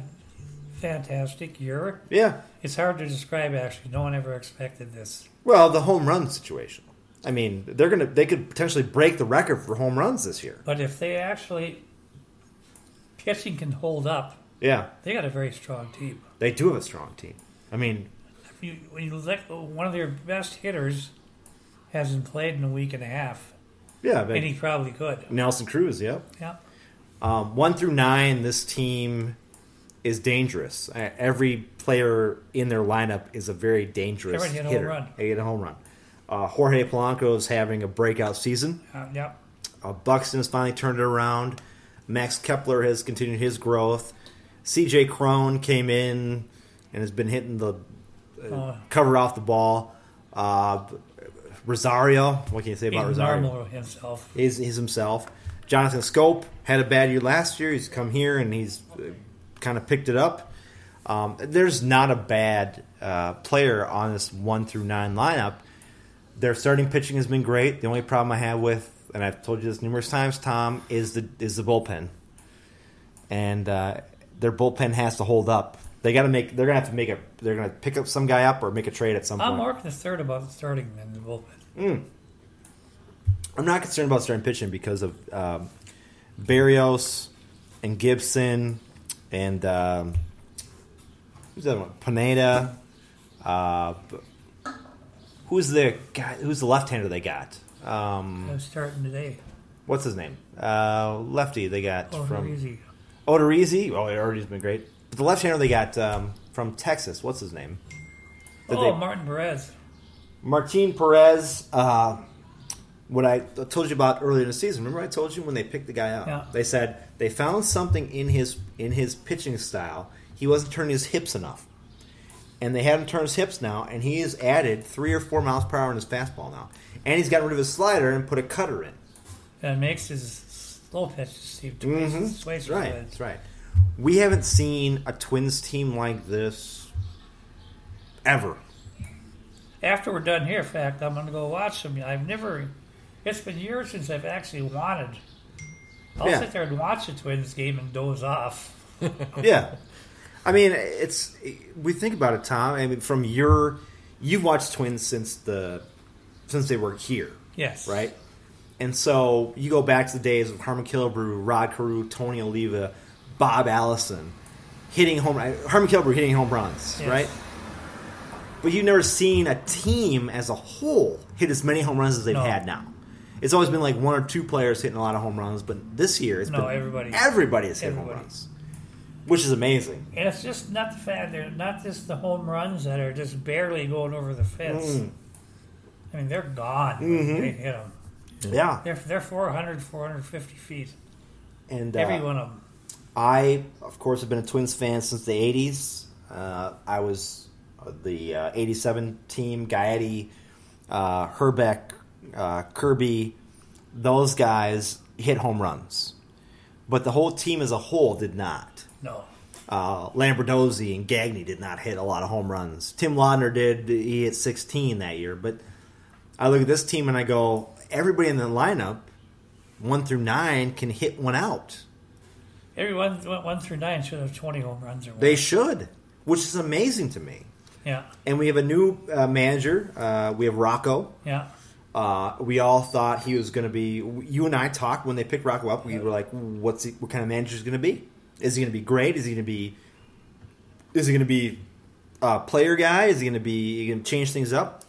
S4: fantastic year.
S3: Yeah.
S4: It's hard to describe. Actually, no one ever expected this.
S3: Well, the home run situation. I mean, they're gonna they could potentially break the record for home runs this year.
S4: But if they actually pitching can hold up,
S3: Yeah,
S4: they got a very strong team.
S3: they do have a strong team. I mean,
S4: If you, when you look, one of their best hitters hasn't played in a week and a half,
S3: yeah, but
S4: and he probably could.
S3: Nelson Cruz. Yep.
S4: Yeah,
S3: Um, one through nine, this team is dangerous. Uh, Every player in their lineup is a very dangerous
S4: hit a home
S3: hitter.
S4: run.
S3: They hit a home run. Uh, Jorge Polanco is having a breakout season.
S4: uh, yeah.
S3: Uh, Buxton has finally turned it around. Max Kepler has continued his growth. C.J. Cron came in and has been hitting the uh,
S4: Uh,
S3: cover off the ball. Uh, Rosario, what can you say about
S4: He's
S3: Rosario?
S4: normal himself.
S3: He's, is himself. Jonathan Schoop had a bad year last year. He's come here and he's kind of picked it up. Um, there's not a bad uh, player on this one through nine lineup. Their starting pitching has been great. The only problem I have with, and I've told you this numerous times, Tom, is the is the bullpen, and uh, their bullpen has to hold up. They got to make. They're gonna have to make a. They're gonna pick up some guy up or make a trade at some
S4: I'm
S3: point.
S4: more concerned about starting than the bullpen.
S3: I'm not concerned about starting pitching because of um, Berrios and Gibson and um, who's that one? Pineda. Uh, who's the guy? Who's the left-hander they got? Um,
S4: I'm starting today.
S3: what's his name? Uh, lefty they got
S4: Oh,
S3: from. Odorizzi. Oh, Odorizzi's been great. But the left-hander they got um, from Texas. What's his name? That
S4: Oh,
S3: they-
S4: Martin Perez.
S3: Martin Perez, uh, what I told you about earlier in the season. Remember, I told you when they picked the guy up.
S4: Yeah.
S3: They said they found something in his in his pitching style. He wasn't turning his hips enough, and they had him turn his hips now. And he has added three or four miles per hour in his fastball now, and he's gotten rid of his slider and put a cutter in.
S4: And makes his slow pitch seem twice mm-hmm.
S3: That's right.
S4: good.
S3: That's right. We haven't seen a Twins team like this ever.
S4: After we're done here, in fact, I'm going to go watch them. I've never. It's been years since I've actually wanted. I'll
S3: Yeah.
S4: sit there and watch the Twins game and doze off.
S3: yeah. I mean, it's we think about it, Tom. I mean, from your you've watched Twins since the since they were here,
S4: Yes.
S3: right? And so you go back to the days of Harmon Killebrew, Rod Carew, Tony Oliva, Bob Allison hitting home Harmon Killebrew hitting home runs,
S4: Yes.
S3: right? But you've never seen a team as a whole hit as many home runs as they've
S4: No.
S3: had now. It's always been like one or two players hitting a lot of home runs, but this year it's
S4: No,
S3: been
S4: everybody.
S3: everybody has hit home runs, which is amazing.
S4: And it's just not the fact they're not just the home runs that are just barely going over the fence.
S3: Mm.
S4: I mean, they're gone. when They hit them.
S3: Yeah,
S4: They're they're 400, 450 feet.
S3: and uh,
S4: Every one of them.
S3: I, of course, have been a Twins fan since the '80s. Uh, I was uh, the uh, '87 team, Gaetti, uh, Hrbek, uh, Kirby. Those guys hit home runs, but the whole team as a whole did not.
S4: No.
S3: Uh, Lombardozzi and Gagne did not hit a lot of home runs. Tim Laudner did; he hit 16 that year. But I look at this team and I go, everybody in the lineup, one through nine, can hit one out.
S4: Every one, one through nine should have 20 home runs or more.
S3: They should, which is amazing to me.
S4: yeah.
S3: And we have a new uh, manager. Uh, we have Rocco.
S4: Yeah.
S3: Uh, we all thought he was going to be. You and I talked when they picked Rocco up. We were like, "What's he, what kind of manager is going to be? Is he going to be great? Is he going to be? Is he going to be a player guy? Is he going to be going to change things up?"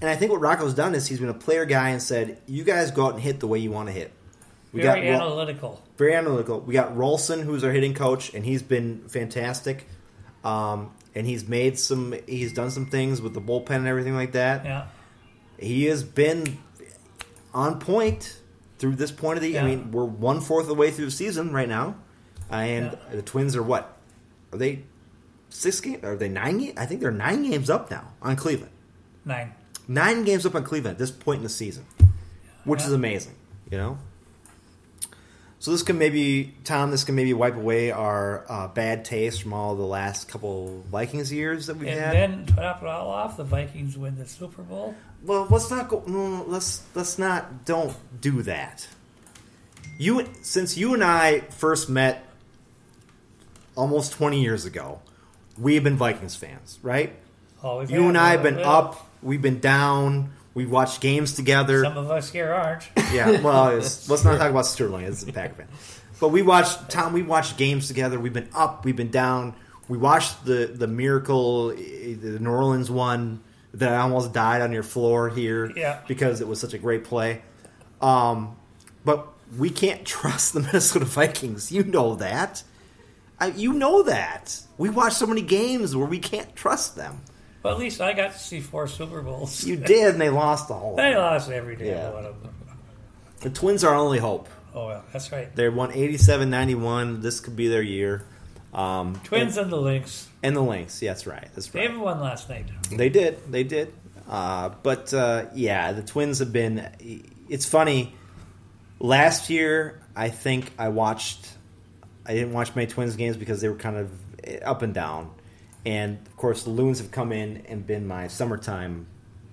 S3: And I think what Rocco's done is he's been a player guy and said, "You guys go out and hit the way you want to hit." We
S4: Very
S3: Ro-
S4: analytical.
S3: very analytical. We got Rowson, who's our hitting coach, and he's been fantastic. Um, and he's made some, he's done some things with the bullpen and everything like that.
S4: Yeah.
S3: He has been on point through this point of the. I mean, we're one fourth of the way through the season right now, and
S4: Yeah.
S3: the Twins are what? Are they six games? Are they nine? Games? I think they're nine games up now on Cleveland.
S4: Nine.
S3: Nine games up on Cleveland at this point in the season, which
S4: Yeah.
S3: is amazing. You know. So this can maybe, Tom. This can maybe wipe away our uh, bad taste from all the last couple Vikings years that we've
S4: And
S3: had.
S4: then to top it all off, the Vikings win the Super Bowl.
S3: Well, let's not go. No, let's let's not. Don't do that. You since you and I first met almost twenty years ago, we have been Vikings fans, right?
S4: Always
S3: You and I have been up. We've been down. We've watched games together.
S4: Some of us here aren't.
S3: Yeah, well, it's, let's not talk about Sterling as a Packer fan. But we watched Tom. We watched games together. We've been up. We've been down. We watched the the miracle, the New Orleans one that I almost died on your floor here.
S4: Yeah.
S3: because it was such a great play. Um, but we can't trust the Minnesota Vikings. You know that. I, you know that. We watched so many games where we can't trust them.
S4: But at least I got to see four Super Bowls.
S3: You did, and they lost the whole.
S4: They lost every damn
S3: Yeah.
S4: one of them.
S3: The Twins are our only hope.
S4: Oh, well, that's right.
S3: They won 87 91. This could be their year. Um,
S4: Twins
S3: and,
S4: the Lynx.
S3: and the Lynx. Yeah, that's right. That's
S4: They
S3: right.
S4: won last night.
S3: They did. They did. Uh, but uh, yeah, the Twins have been. It's funny. Last year, I think I watched. I didn't watch my Twins games because they were kind of up and down, and of course the Loons have come in and been my summertime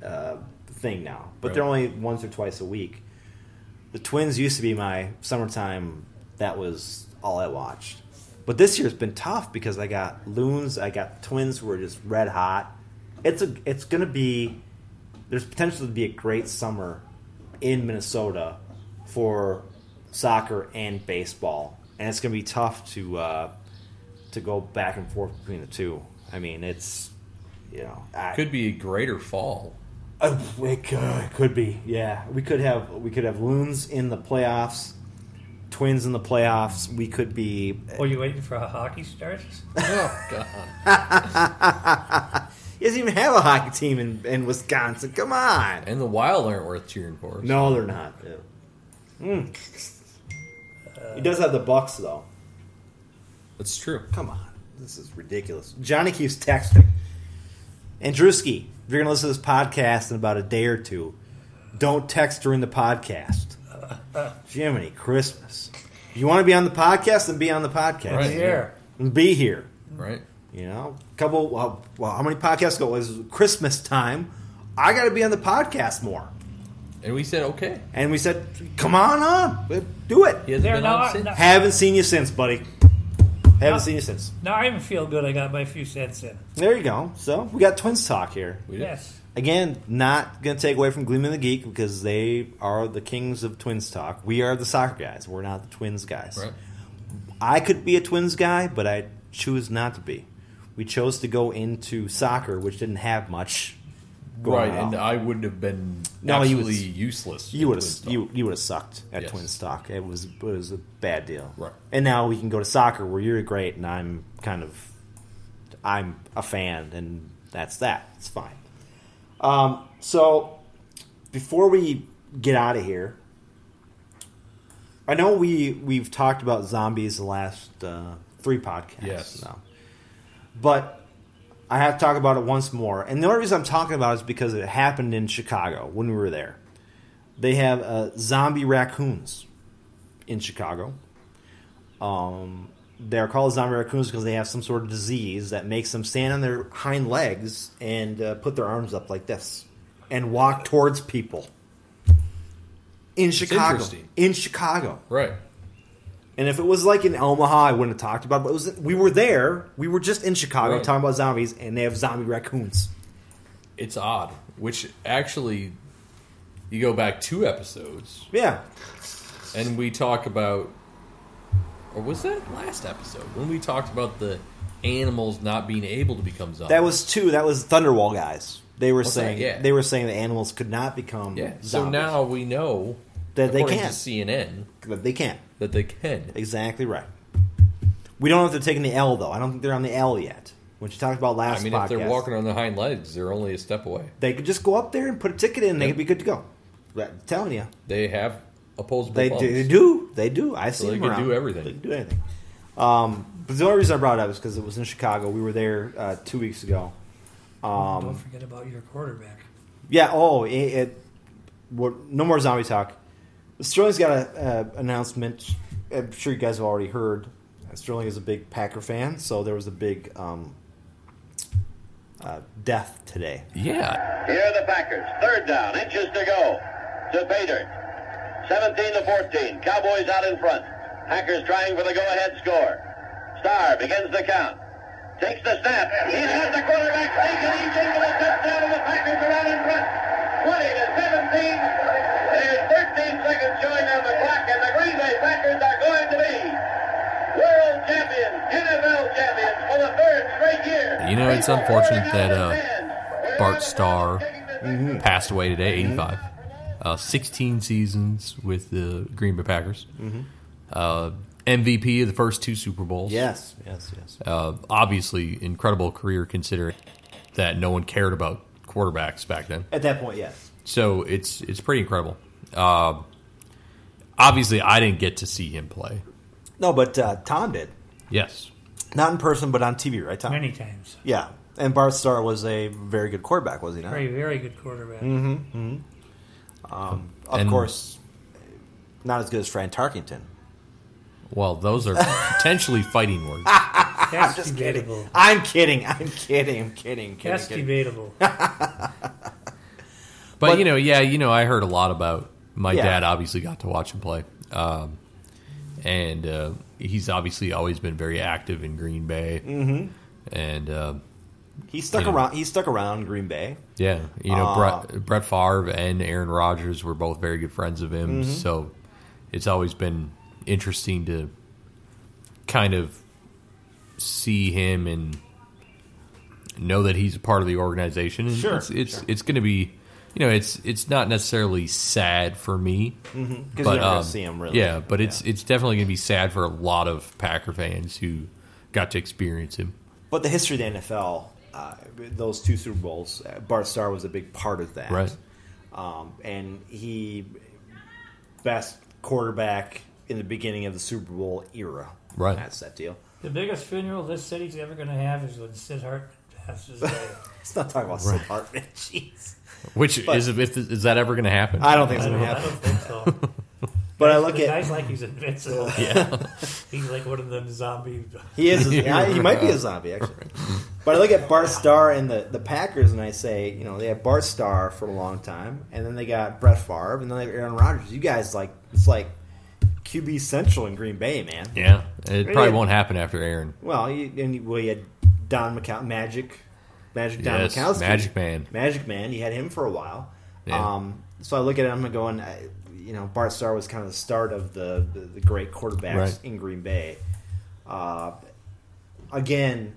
S3: uh, thing now. But they're only once or twice a week. The Twins used to be my summertime. That was all I watched. But this year's been tough because I got Loons, I got Twins who are just red hot. It's a it's gonna be there's potential to be a great summer in Minnesota for soccer and baseball, and it's gonna be tough to uh, to go back and forth between the two. I mean, it's you know I,
S5: Could be a greater fall.
S3: uh, it could, it could be, yeah. We could have we could have loons in the playoffs, twins in the playoffs. We could be.
S4: Were you waiting for a hockey start?
S5: Oh God!
S3: He doesn't even have a hockey team in, in Wisconsin. Come on.
S5: And the Wild aren't worth cheering for.
S3: No, they're not. Mm. He does have the Bucks though.
S5: That's true.
S3: Come on, this is ridiculous. Johnny keeps texting. Andrewski, if you're gonna listen to this podcast in about a day or two, don't text during the podcast. Jiminy Christmas. If you want to be on the podcast, then be on the podcast.
S5: Right.
S4: Here.
S3: And be here.
S5: Right?
S3: You know, a couple. Well, well, how many podcasts ago it was Christmas time? I got to be on the podcast more.
S5: And we said okay.
S3: And we said, "Come on on, do it."
S5: He hasn't
S4: They're
S5: been on
S4: not-
S5: since.
S4: not-
S3: Haven't seen you since, buddy. Haven't seen you since.
S4: Now I even feel good. I got my few cents in.
S3: There you go. So we got twins talk here.
S5: We did.
S4: Yes.
S3: Again, not going to take away from Gleeman the Geek because they are the kings of twins talk. We are the soccer guys. We're not the twins guys.
S5: Right.
S3: I could be a twins guy, but I choose not to be. We chose to go into soccer, which didn't have much.
S5: Right,
S3: on.
S5: and I would have been
S3: No, was-
S5: useless.
S3: You would have you you would have sucked at
S5: Yes.
S3: twin stock. It was it was a bad deal.
S5: Right.
S3: And now we can go to soccer where you're great and I'm kind of I'm a fan and that's that. It's fine. Um, so before we get out of here, I know we we've talked about zombies the last uh, three podcasts
S5: Yes.
S3: now, but I have to talk about it once more. And the only reason I'm talking about it is because it happened in Chicago when we were there. They have uh, zombie raccoons in Chicago. Um, they're called zombie raccoons because they have some sort of disease that makes them stand on their hind legs and uh, put their arms up like this and walk towards people. In Chicago. In Chicago.
S5: Right.
S3: And if it was like in Omaha, I wouldn't have talked about it. But it was, we were there. We were just in Chicago
S5: Right.
S3: talking about zombies, and they have zombie raccoons.
S5: It's odd. Which actually, you go back two episodes,
S3: Yeah.
S5: and we talk about, or was that last episode when we talked about the animals not being able to become zombies?
S3: That was two. That was Thunderwall guys. They were
S5: What's that?
S3: saying
S5: Yeah.
S3: they were saying the animals could not become
S5: yeah.
S3: zombies.
S5: So now we know
S3: That they can't.
S5: to CNN
S3: That they can't.
S5: that they can.
S3: Exactly right. We don't know if they're taking the L though. I don't think they're on the L yet. When she talked about last
S5: I mean,
S3: podcast,
S5: if they're walking on their hind legs, they're only a step away.
S3: they could just go up there and put a ticket in. and They could be good to go. But I'm telling you,
S5: They have opposable
S3: they do, they do. They do. I've
S5: So
S3: seen
S5: they
S3: them
S5: can
S3: around.
S5: do everything.
S3: They can do anything. Um, but the only reason I brought it up is because it was in Chicago. We were there uh, two weeks ago. Um,
S4: Don't forget about your quarterback.
S3: Yeah. Oh, it, it no more zombie talk. Sterling's got an announcement. I'm sure you guys have already heard. Sterling is a big Packer fan, so there was a big um, uh, death today.
S5: Yeah.
S6: Here are the Packers. Third down, inches to go. To Bader. 17 to 14. Cowboys out in front. Packers trying for the go-ahead score. Star begins the count. Takes the snap. He's got the quarterback taken. He's into the touchdown, and the Packers are out in front. 20 to 17. There's 13 seconds showing on the clock, and the Green Bay Packers are going to be world champions, NFL champions for the third straight year.
S5: You know, it's unfortunate that uh, Bart Starr passed away today, 85. Uh, 16 seasons with the Green Bay Packers. Uh, MVP of the first two Super Bowls.
S3: Yes, yes, yes.
S5: Uh, obviously, incredible career considering that no one cared about quarterbacks back then.
S3: At that point, yes.
S5: So it's it's pretty incredible. Uh, obviously, I didn't get to see him play.
S3: No, but uh, Tom did.
S5: Yes.
S3: Not in person, but on TV, right, Tom?
S4: Many times.
S3: Yeah. And Bart Starr was a very good quarterback, was he not?
S4: Very, very good quarterback.
S3: Of
S5: And-
S3: course, not as good as Fran Tarkenton.
S5: Well, those are potentially fighting words.
S4: That's
S3: Just
S4: debatable.
S3: kidding. I'm kidding. I'm kidding. I'm kidding. kidding,
S4: That's
S3: kidding.
S4: debatable.
S5: But, you know, yeah, you know, I heard a lot about my
S3: Yeah.
S5: dad. Obviously, got to watch him play, um, and uh, he's obviously always been very active in Green Bay. Mm-hmm. And uh,
S3: He stuck
S5: You know.
S3: around. He stuck around Green Bay.
S5: yeah, you know,
S3: Uh,
S5: Brett, Brett Favre and Aaron Rodgers were both very good friends of him.
S3: Mm-hmm.
S5: So it's always been interesting to kind of see him and know that he's a part of the organization. And
S3: Sure,
S5: it's it's,
S3: sure.
S5: it's going to be, you know, it's it's not necessarily sad for me
S3: Because
S5: but
S3: you
S5: um,
S3: see him really.
S5: yeah, but it's it's definitely going to be sad for a lot of Packer fans who got to experience him.
S3: But the history of the NFL, uh, those two Super Bowls, uh, Bart Starr was a big part of that.
S5: Right.
S3: Um, and he best quarterback in the beginning of the Super Bowl era.
S5: Right.
S3: That's that deal.
S4: The biggest funeral this city's ever going to have is when Sid Hart passes away.
S3: Let's not talk about Sid Hartman. Jeez.
S5: Which
S3: But-
S5: is if is that ever going to happen?
S3: I don't think
S4: I
S3: it's
S4: don't,
S3: gonna
S4: I
S3: happen.
S4: don't think so.
S3: But I look
S4: the
S3: at
S4: guy's like he's invincible.
S5: yeah,
S4: He's like one of them zombie.
S3: he is. yeah, he might be a zombie actually. But I look at Bart Starr and the, the Packers, and I say, you know, they had Bart Starr for a long time, and then they got Brett Favre, and then they have Aaron Rodgers. You guys like it's like QB Central in Green Bay, man.
S5: yeah. It probably
S3: Yeah.
S5: won't happen after Aaron.
S3: Well, you, and you, well, you had Don McCow, Magic, Magic Don
S5: Yes,
S3: Majkowski,
S5: Magic Man.
S3: Magic Man. You had him for a while.
S5: Yeah.
S3: Um, so I look at him and going, I, you know, Bart Starr was kind of the start of the the, the great quarterbacks
S5: Right.
S3: in Green Bay. Uh, again,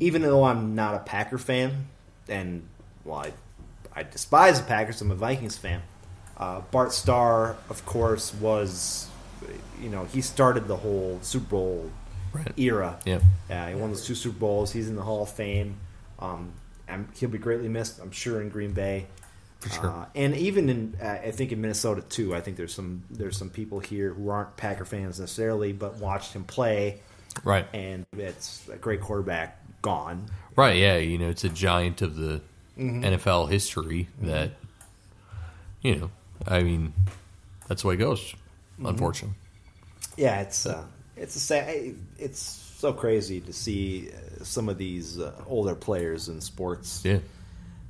S3: even though I'm not a Packer fan, and well, I, I despise the Packers. I'm a Vikings fan. Uh, Bart Starr, of course, was, you know, he started the whole Super Bowl
S5: Right.
S3: era.
S5: Yeah.
S3: He won those two Super Bowls. He's in the Hall of Fame. Um, he'll be greatly missed, I'm sure, in Green Bay.
S5: For sure.
S3: Uh, and even in, uh, I think in Minnesota too. I think there's some there's some people here who aren't Packer fans necessarily, but watched him play,
S5: Right.
S3: and it's a great quarterback gone.
S5: Right, yeah, you know, it's a giant of the
S3: Mm-hmm.
S5: NFL history that, you know, I mean, that's the way it goes. Unfortunately.
S3: Yeah, it's uh, it's a sad, it's so crazy to see uh, some of these uh, older players in sports
S5: Yeah,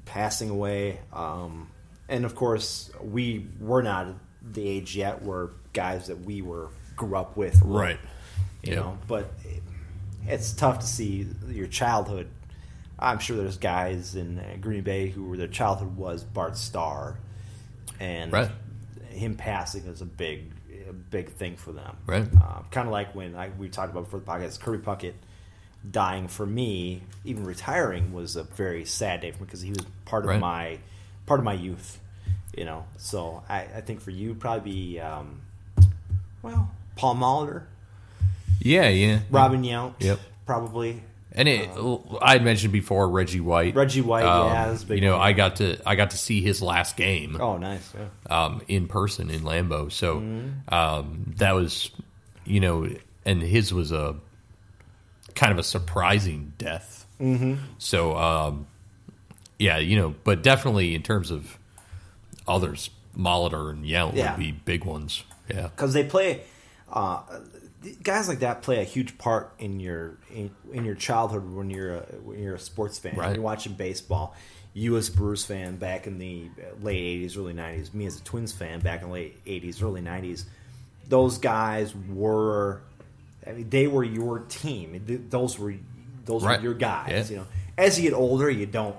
S3: passing away. Um, and of course, we were not the age yet where guys that we were grew up with, were,
S5: Right.
S3: You
S5: Yeah.
S3: know, but it, it's tough to see your childhood. I'm sure there's guys in uh, Green Bay who were their childhood was Bart Starr, and
S5: Right.
S3: him passing is a big, a big thing for them.
S5: Right.
S3: Uh, kind of like when I, we talked about before the podcast, Kirby Puckett dying for me, even retiring was a very sad day for me because he was part of
S5: Right.
S3: my part of my youth. You know, so I, I think for you probably be um, well Paul Molitor,
S5: yeah, yeah.
S3: Robin Yount,
S5: Yep.
S3: probably
S5: And it, I had mentioned before Reggie White.
S3: Reggie White, yeah, that's big
S5: you know,
S3: one.
S5: I got to I got to see his last game
S3: oh nice, yeah.
S5: um, in person in Lambeau. So
S3: Mm-hmm.
S5: um, that was, you know, and his was a kind of a surprising death. Mm-hmm. So um, yeah, you know, but definitely in terms of others, Molitor and Yount
S3: Yeah.
S5: would be big ones. Yeah,
S3: because they play uh, guys like that play a huge part in your in, in your childhood when you're a, when you're a sports fan.
S5: Right.
S3: You're watching baseball. You as a Brewers fan back in the late '80s, early '90s. Me as a Twins fan back in the late '80s, early '90s. Those guys were, I mean, they were your team. Those were those
S5: Right.
S3: were your guys.
S5: Yeah.
S3: You know, as you get older, you don't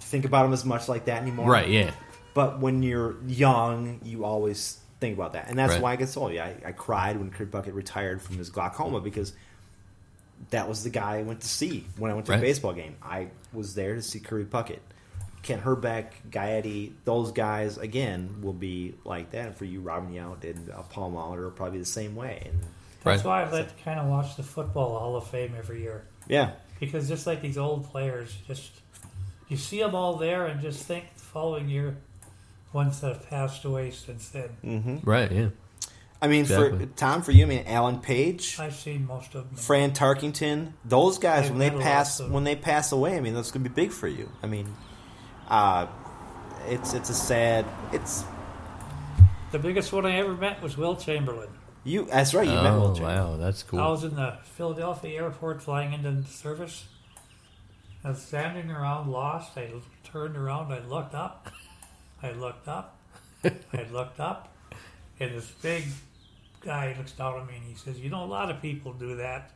S3: think about them as much like that anymore.
S5: right. Yeah,
S3: But when you're young, you always think about that, and that's
S5: Right.
S3: why I get told you. I, I cried when Kirby Puckett retired from his glaucoma because that was the guy I went to see when I went to
S5: Right.
S3: a baseball game. I was there to see Kirby Puckett. Kent Hrbek, Gaetti, those guys again will be like that. And for you, Robin Yount and uh, Paul Molitor are probably the same way. And
S4: That's
S5: Right.
S4: why I like to kind of watch the football Hall of Fame every year
S3: yeah,
S4: because just like these old players, just you see them all there and just think the following year, ones that have passed away since then.
S5: right. Yeah,
S3: I mean,
S5: Exactly.
S3: for Tom, for you, I mean, Alan Page,
S4: I've seen most of them.
S3: Fran Tarkenton, those guys
S4: They've
S3: when they pass when they pass away, I mean that's going to be big for you. I mean, uh, it's it's a sad it's
S4: The biggest one I ever met was Wilt Chamberlain.
S3: You. That's right. You met Wilt
S5: Oh
S3: Chamberlain.
S5: wow, that's cool.
S4: I was in the Philadelphia airport flying into service. I was standing around lost. I turned around. I looked up. I looked up. I looked up. And this big guy looks down at me and he says, You know, a lot of people do that.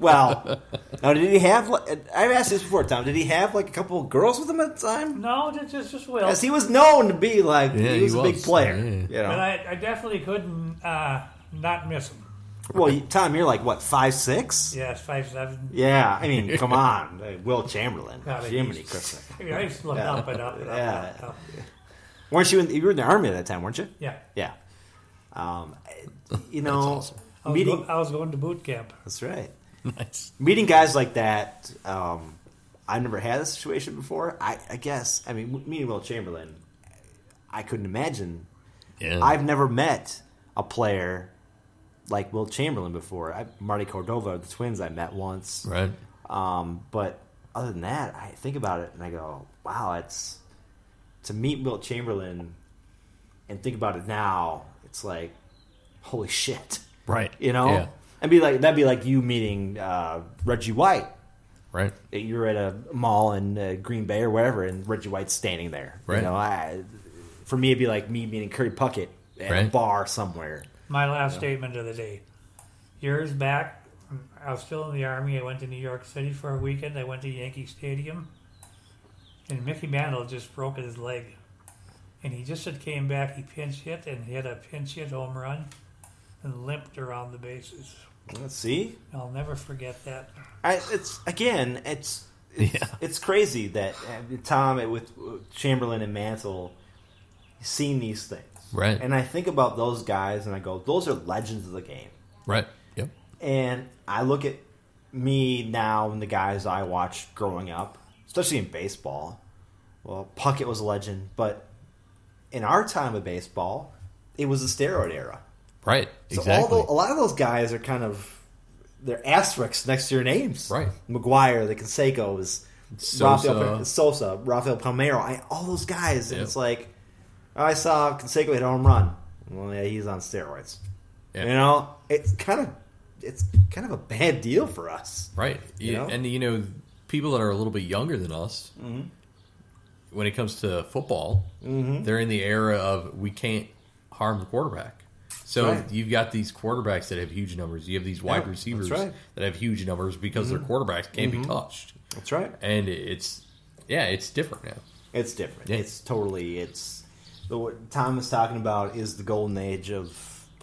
S3: Well, now did he have? I've asked this before, Tom. Did he have like a couple of girls with him at the time?
S4: No, it's just, just Wilt.
S3: As he was known to be like
S5: Yeah,
S3: he was
S5: he
S3: a big player.
S5: Yeah.
S3: You know.
S4: But I, I definitely couldn't uh, not miss him.
S3: Well, you, Tom, you're like what five six?
S4: Yes, five seven.
S3: Yeah, I mean, come on, Uh, Wilt Chamberlain,
S4: God,
S3: Jiminy Christmas.
S4: I, mean, I used to look
S3: Yeah.
S4: up and up and up.
S3: Yeah.
S4: And up.
S3: Weren't you in? You were in the army at that time, weren't you?
S4: Yeah.
S3: Yeah. Um, you know,
S5: awesome.
S4: I was,
S3: meeting.
S4: go- I was going to boot camp.
S3: that's right.
S5: nice.
S3: Meeting guys like that. Um, I've never had a situation before. I, I guess. I mean, meeting Wilt Chamberlain, I couldn't imagine.
S5: Yeah.
S3: I've never met a player like Wilt Chamberlain before. I, Marty Cordova, the twins, I met once.
S5: right.
S3: Um, but other than that, I think about it and I go, wow, it's to meet Wilt Chamberlain and think about it now. It's like, holy shit,
S5: Right.
S3: you know?
S5: Yeah.
S3: And be like that'd be like you meeting uh, Reggie White.
S5: Right.
S3: You're at a mall in uh, Green Bay or wherever, and Reggie White's standing there.
S5: Right.
S3: You know, I, for me, it'd be like me meeting Kirby Puckett at a bar somewhere.
S4: My last statement of the day. Years back, I was still in the Army. I went to New York City for a weekend. I went to Yankee Stadium. And Mickey Mantle just broke his leg. And he just had came back. He pinch hit and hit a pinch hit home run and limped around the bases.
S3: Let's see.
S4: I'll never forget that.
S3: I, it's again, it's it's,
S5: Yeah.
S3: it's crazy that uh, Tom with uh, Chamberlain and Mantle seen these things,
S5: Right.
S3: And I think about those guys, and I go, those are legends of the game.
S5: Right. Yep.
S3: And I look at me now and the guys I watched growing up, especially in baseball. Well, Puckett was a legend, but in our time of baseball, it was the steroid era.
S5: Right.
S3: So
S5: exactly.
S3: all the, a lot of those guys are kind of they're asterisks next to your names.
S5: Right.
S3: McGwire, the Canseco's,
S5: Sosa.
S3: Rafael, Sosa, Rafael Palmeiro, I, all those guys. And
S5: Yep.
S3: it's like, I saw Canseco hit a home run. Well, yeah, he's on steroids.
S5: Yeah.
S3: You know, it's kind of it's kind of a bad deal for us.
S5: Right.
S3: You
S5: You-
S3: know?
S5: And, you know, people that are a little bit younger than us,
S3: Mm-hmm.
S5: when it comes to football, they're in the era of we can't harm the quarterback. So
S3: Right.
S5: you've got these quarterbacks that have huge numbers. You have these wide
S3: Yeah,
S5: receivers
S3: right. Mm-hmm.
S5: that have huge numbers because their quarterbacks can't be touched.
S3: That's right.
S5: And it's, yeah, it's different now.
S3: It's different.
S5: Yeah.
S3: It's totally it's the what Tom was talking about is the golden age of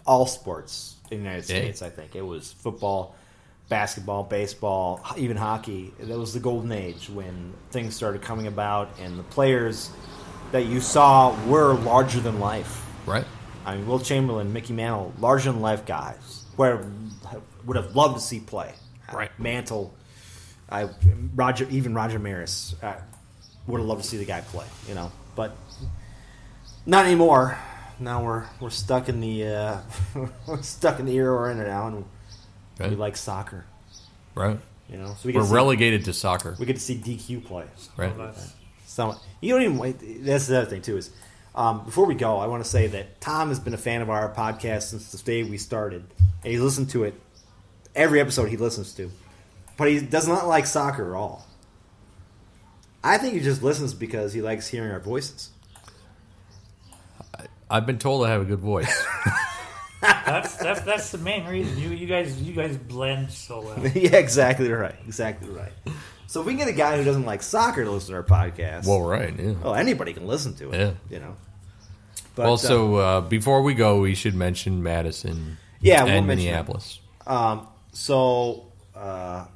S3: all sports in the United
S5: Yeah.
S3: States. I think it was football, basketball, baseball, even hockey. That was the golden age when things started coming about, and the players that you saw were larger than life.
S5: Right.
S3: I mean, Wilt Chamberlain, Mickey Mantle, larger than life guys. Where would have loved to see play.
S5: Uh, right.
S3: Mantle, I Roger, even Roger Maris, I would have loved to see the guy play. You know, but not anymore. Now we're we're stuck in the uh, we're stuck in the era we're in now, and we like soccer.
S5: Right.
S3: You know, so we
S5: We're
S3: to see,
S5: relegated to soccer.
S3: we get to see DQ play.
S5: Right.
S4: Well, that's-
S3: So you don't even wait. That's the other thing too is um, before we go, I want to say that Tom has been a fan of our podcast since the day we started, and he's listened to it every episode he listens to, but he does not like soccer at all. I think he just listens because he likes hearing our voices.
S5: I've been told I have a good voice.
S4: That's that's that's the main reason. You you guys you guys blend so well.
S3: yeah, exactly right. Exactly right. So if we can get a guy who doesn't like soccer to listen to our podcast,
S5: well, right. Yeah.
S3: well, anybody can listen to it.
S5: Yeah.
S3: You know. But,
S5: well,
S3: uh,
S5: so uh, before we go, we should mention Madison
S3: Yeah, we'll mention
S5: Minneapolis.
S3: Um, so uh,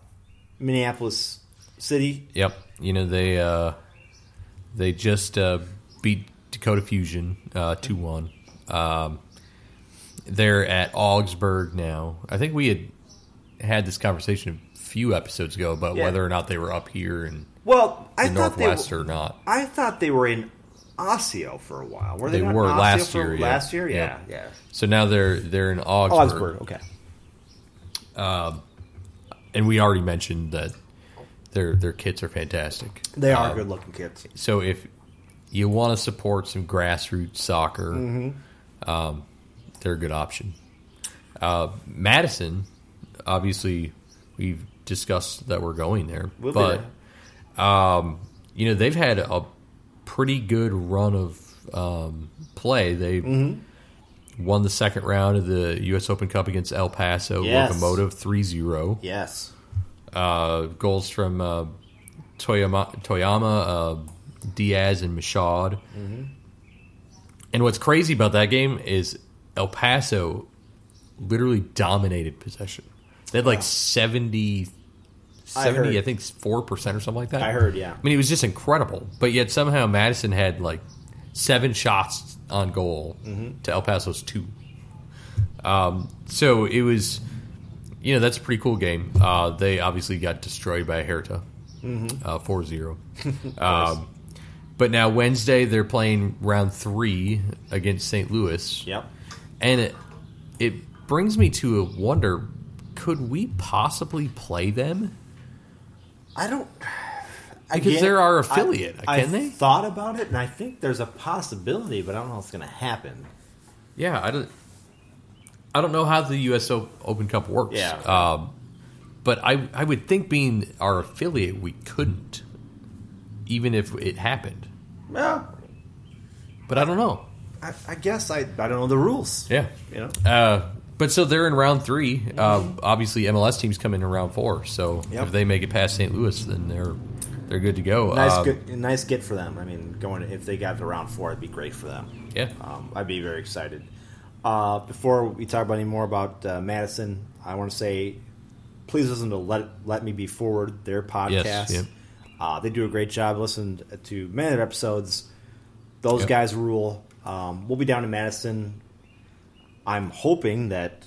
S3: Minneapolis City.
S5: Yep. You know they uh, they just uh, beat Dakota Fusion uh, two one. Um, they're at Augsburg now. I think we had had this conversation a few episodes ago about
S3: Yeah.
S5: whether or not they were up here and
S3: Well, I
S5: the
S3: thought
S5: Northwest
S3: they
S5: or
S3: were,
S5: not.
S3: I thought they were in Osseo for a while. Were they,
S5: They were last year, yeah.
S3: Last year, yeah,
S5: Yeah.
S3: yeah.
S5: So now they're they're in Augsburg,
S3: Augsburg, okay.
S5: and we already mentioned that their their kits are fantastic.
S3: They are
S5: Um,
S3: good looking kits.
S5: So if you want to support some grassroots soccer,
S3: Mm-hmm.
S5: um, they're a good option. Uh, Madison, obviously, we've discussed that we're going there,
S3: We'll
S5: but um, you know they've had a pretty good run of um, play. They
S3: Mm-hmm.
S5: won the second round of the U.S. Open Cup against El Paso
S3: Yes.
S5: Locomotive 3-0
S3: Yes.
S5: uh, goals from uh, Toyama, Toyama uh, Diaz, and Machad. And what's crazy about that game is El Paso literally dominated possession. They had like 70,
S3: I
S5: 70
S3: heard.
S5: I, think 4% or something like that.
S3: I heard, yeah.
S5: I mean, it was just incredible. But yet somehow Madison had like seven shots on goal
S3: Mm-hmm.
S5: to El Paso's two. Um, so it was, you know, that's a pretty cool game. Uh, they obviously got destroyed by Hertha,
S3: Mm-hmm.
S5: uh, 4 0. um, but now Wednesday, they're playing round three against St. Louis.
S3: Yep.
S5: And it, it brings me to a wonder could we possibly play them?
S3: I don't.
S5: Because they're our affiliate,
S3: I,
S5: can
S3: I
S5: they?
S3: thought about it, and I think there's a possibility, but I don't know if it's going to happen.
S5: Yeah, I don't. I don't know how the U.S. Open Cup works.
S3: Yeah.
S5: Um, but I I would think being our affiliate, we couldn't, even if it happened.
S3: Well,
S5: But I don't know.
S3: I, I guess I, I don't know the rules.
S5: Yeah.
S3: You know?
S5: Uh, but so they're in round three. Uh, obviously, MLS teams come in in round four. So
S3: Yep.
S5: if they make it past St. Louis, then they're they're good to go.
S3: Nice,
S5: Um,
S3: good, nice get for them. I mean, going if they got to round four, it'd be great for them.
S5: Yeah.
S3: um, I'd be very excited. Uh, before we talk about any more about uh, Madison, I want to say, please listen to let let me be forward their podcast.
S5: Yes.
S3: Uh, they do a great job. Listen to many of their episodes. Those
S5: Yep.
S3: guys rule. Um, we'll be down in Madison. I'm hoping that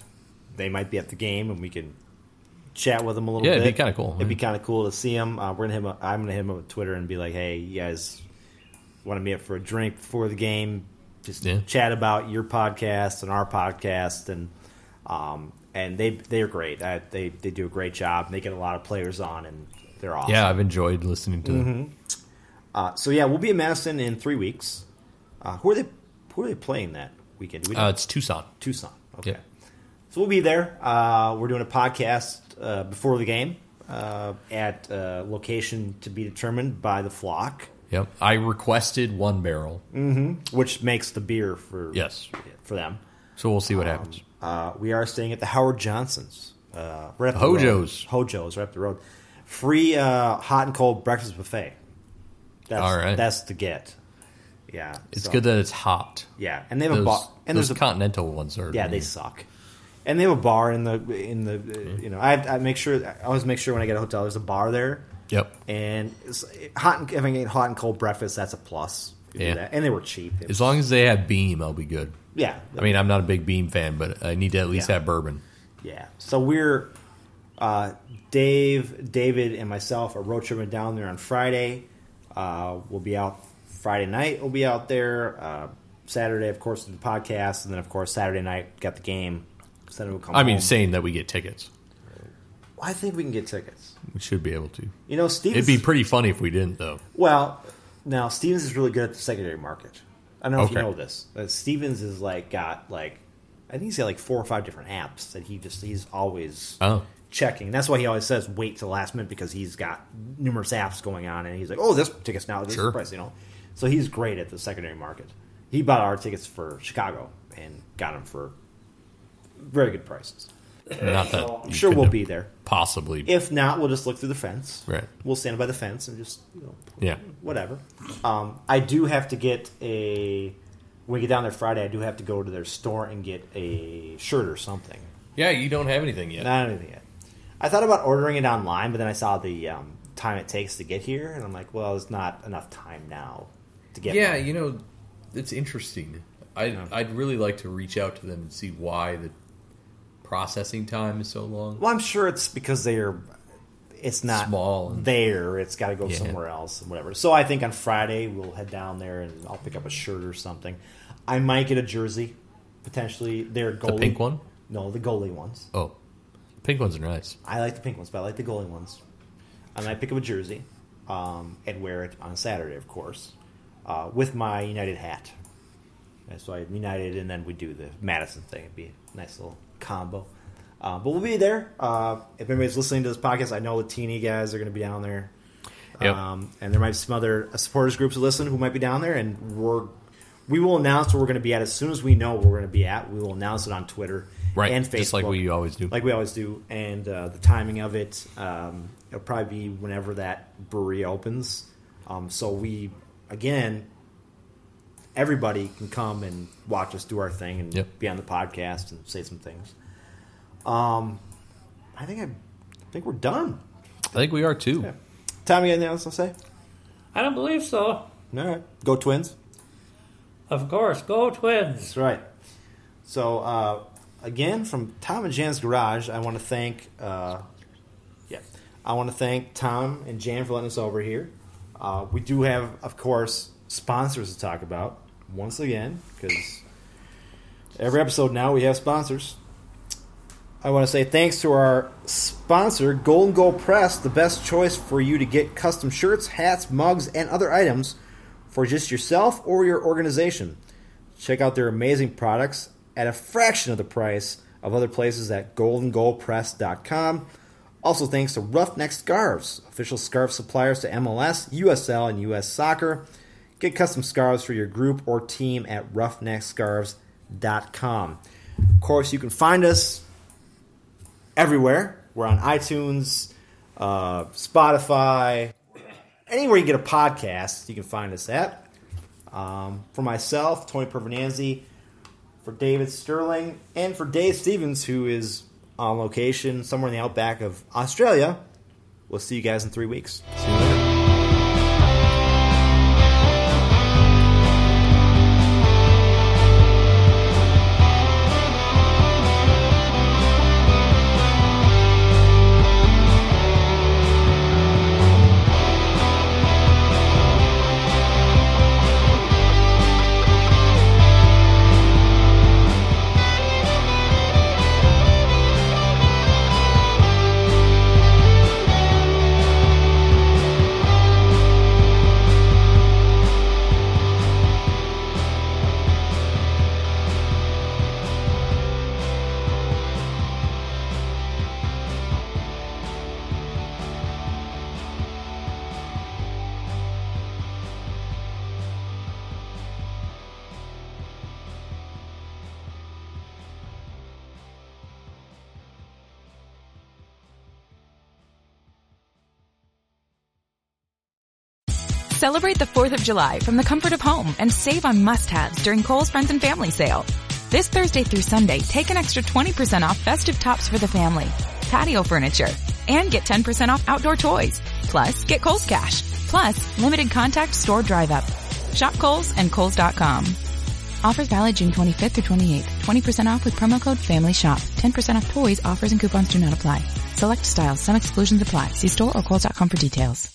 S3: they might be at the game and we can chat with them a little
S5: Yeah,
S3: bit.
S5: it'd be kinda cool,
S3: It'd be kind of cool to see them. Uh, we're gonna hit 'em up, I'm gonna hit them on Twitter and be like, "Hey, you guys want to meet up for a drink before the game? Just
S5: Yeah.
S3: chat about your podcast and our podcast." And um, and they they're great. Uh, they they do a great job. They get a lot of players on, and they're awesome.
S5: Yeah, I've enjoyed listening to
S3: Mm-hmm.
S5: them.
S3: Uh, so yeah, we'll be in Madison in three weeks. Uh, who are they? Who are they playing that weekend? We?
S5: Uh, it's Tucson.
S3: Tucson. Okay.
S5: Yeah.
S3: So we'll be there. Uh, we're doing a podcast uh, before the game uh, at a location to be determined by the flock,
S5: Yep. I requested one barrel.
S3: which makes the beer for
S5: Yes.
S3: for them.
S5: So we'll see what happens.
S3: Uh, we are staying at the Howard Johnsons. Uh, right up the
S5: Hojo's.
S3: Road. Hojo's right up the road. Free uh, hot and cold breakfast buffet. That's,
S5: All right.
S3: That's the get. Yeah.
S5: It's
S3: so-
S5: good that it's hot.
S3: Yeah, and they have a bar. And
S5: those
S3: there's a
S5: continental ones are.
S3: Yeah, they suck. And they have a bar in the in the uh, you know I, I make sure I always make sure when I get a hotel there's a bar there
S5: Yep.
S3: and it's, hot and, if I get hot and cold breakfast that's a plus.
S5: Yeah.
S3: and they were cheap. It
S5: As
S3: was-
S5: long as they have Beam, I'll be good.
S3: yeah,
S5: I mean, I'm not a big Beam fan, but I need to at least
S3: Yeah.
S5: have bourbon.
S3: yeah. So we're uh, Dave, David, and myself are road tripping down there on Friday. Uh, we'll be out Friday night. We'll be out there. Uh, Saturday, of course, with the podcast, and then of course Saturday night got the game. So then we'll come
S5: I mean,
S3: home.
S5: saying that we get tickets,
S3: I think we can get tickets.
S5: we should be able to.
S3: You know, Stevens.
S5: It'd be pretty funny if we didn't, though.
S3: Well, now Stevens is really good at the secondary market. I don't know if you know this. But Stevens is like got like I think he's got like four or five different apps that he just he's always
S5: Oh.
S3: Checking. That's why he always says wait till the last minute because he's got numerous apps going on and he's like, oh, this ticket's now this
S5: Sure.
S3: price, you know. So he's great at the secondary market. He bought our tickets for Chicago and got them for very good prices.
S5: Not that
S3: So I'm sure we'll be there.
S5: Possibly.
S3: If not, we'll just look through the fence.
S5: Right.
S3: We'll stand by the fence and just you know
S5: yeah.
S3: whatever. Um, I do have to get a. When we get down there Friday, I do have to go to their store and get a shirt or something.
S5: Yeah, you don't have anything yet.
S3: Not anything yet. I thought about ordering it online, but then I saw the um, time it takes to get here, and I'm like, well, it's not enough time now to get.
S5: Yeah,
S3: one.
S5: you know, it's interesting. I I'd really like to reach out to them and see why the processing time is so long.
S3: Well, I'm sure it's because they're. It's not
S5: Small and-
S3: there. It's got to go
S5: Yeah.
S3: somewhere else and whatever. So I think on Friday we'll head down there and I'll pick up a shirt or something. I might get a jersey, potentially. Their goalie,
S5: pink one?
S3: No, the goalie ones.
S5: Oh, pink ones are nice.
S3: I like the pink ones, but I like the goalie ones. And I might pick up a jersey um, and wear it on Saturday, of course. uh, with my United hat. And so I United, and then we do the Madison thing. It'd be a nice little combo. Uh, but we'll be there. Uh, if anybody's listening to this podcast, I know the teeny guys are going to be down there.
S5: Yep.
S3: Um, and there might be some other uh, supporters groups who listen who might be down there, and we're we will announce where we're going to be at as soon as we know where we're going to be at. We will announce it on Twitter
S5: Right,
S3: and Facebook,
S5: just like we always do.
S3: like we always do, and uh, the timing of it. Um, it'll probably be whenever that brewery opens. Um, so we again, everybody can come and watch us do our thing and
S5: Yep.
S3: be on the podcast and say some things. Um, I think I, I think we're done.
S5: I think we are too.
S3: Yeah. Tommy, anything else to say?
S4: I don't believe so.
S3: All right, go Twins.
S4: Of course, go Twins.
S3: That's right. So uh, again, from Tom and Jan's garage, I want to thank. Uh, yeah, I want to thank Tom and Jan for letting us over here. Uh, we do have, of course, sponsors to talk about once again because every episode now we have sponsors. I want to say thanks to our sponsor, Golden Gold Press, the best choice for you to get custom shirts, hats, mugs, and other items for just yourself or your organization. Check out their amazing products at a fraction of the price of other places at goldengoldpress.com. Also, thanks to Roughneck Scarves, official scarf suppliers to MLS, USL, and US Soccer. Get custom scarves for your group or team at roughneckscarves.com. Of course, you can find us everywhere. We're on iTunes, uh, Spotify, anywhere you get a podcast, you can find us at. Um, for myself, Tony Pervenanzi, for David Sterling, and for Dave Stevens, who is on location somewhere in the outback of Australia. We'll see you guys in three weeks.
S7: Celebrate the 4th of July from the comfort of home and save on must-haves during Kohl's Friends and Family Sale. This Thursday through Sunday, take an extra 20% off festive tops for the family, patio furniture, and get 10% off outdoor toys. Plus, get Kohl's Cash. Plus, limited contact store drive up. Shop Kohl's and Kohl's.com. Offers valid June 25th through 28th. 20% off with promo code Family Shop. 10% off toys, offers and coupons do not apply. Select styles, some exclusions apply. See store or Kohl's.com for details.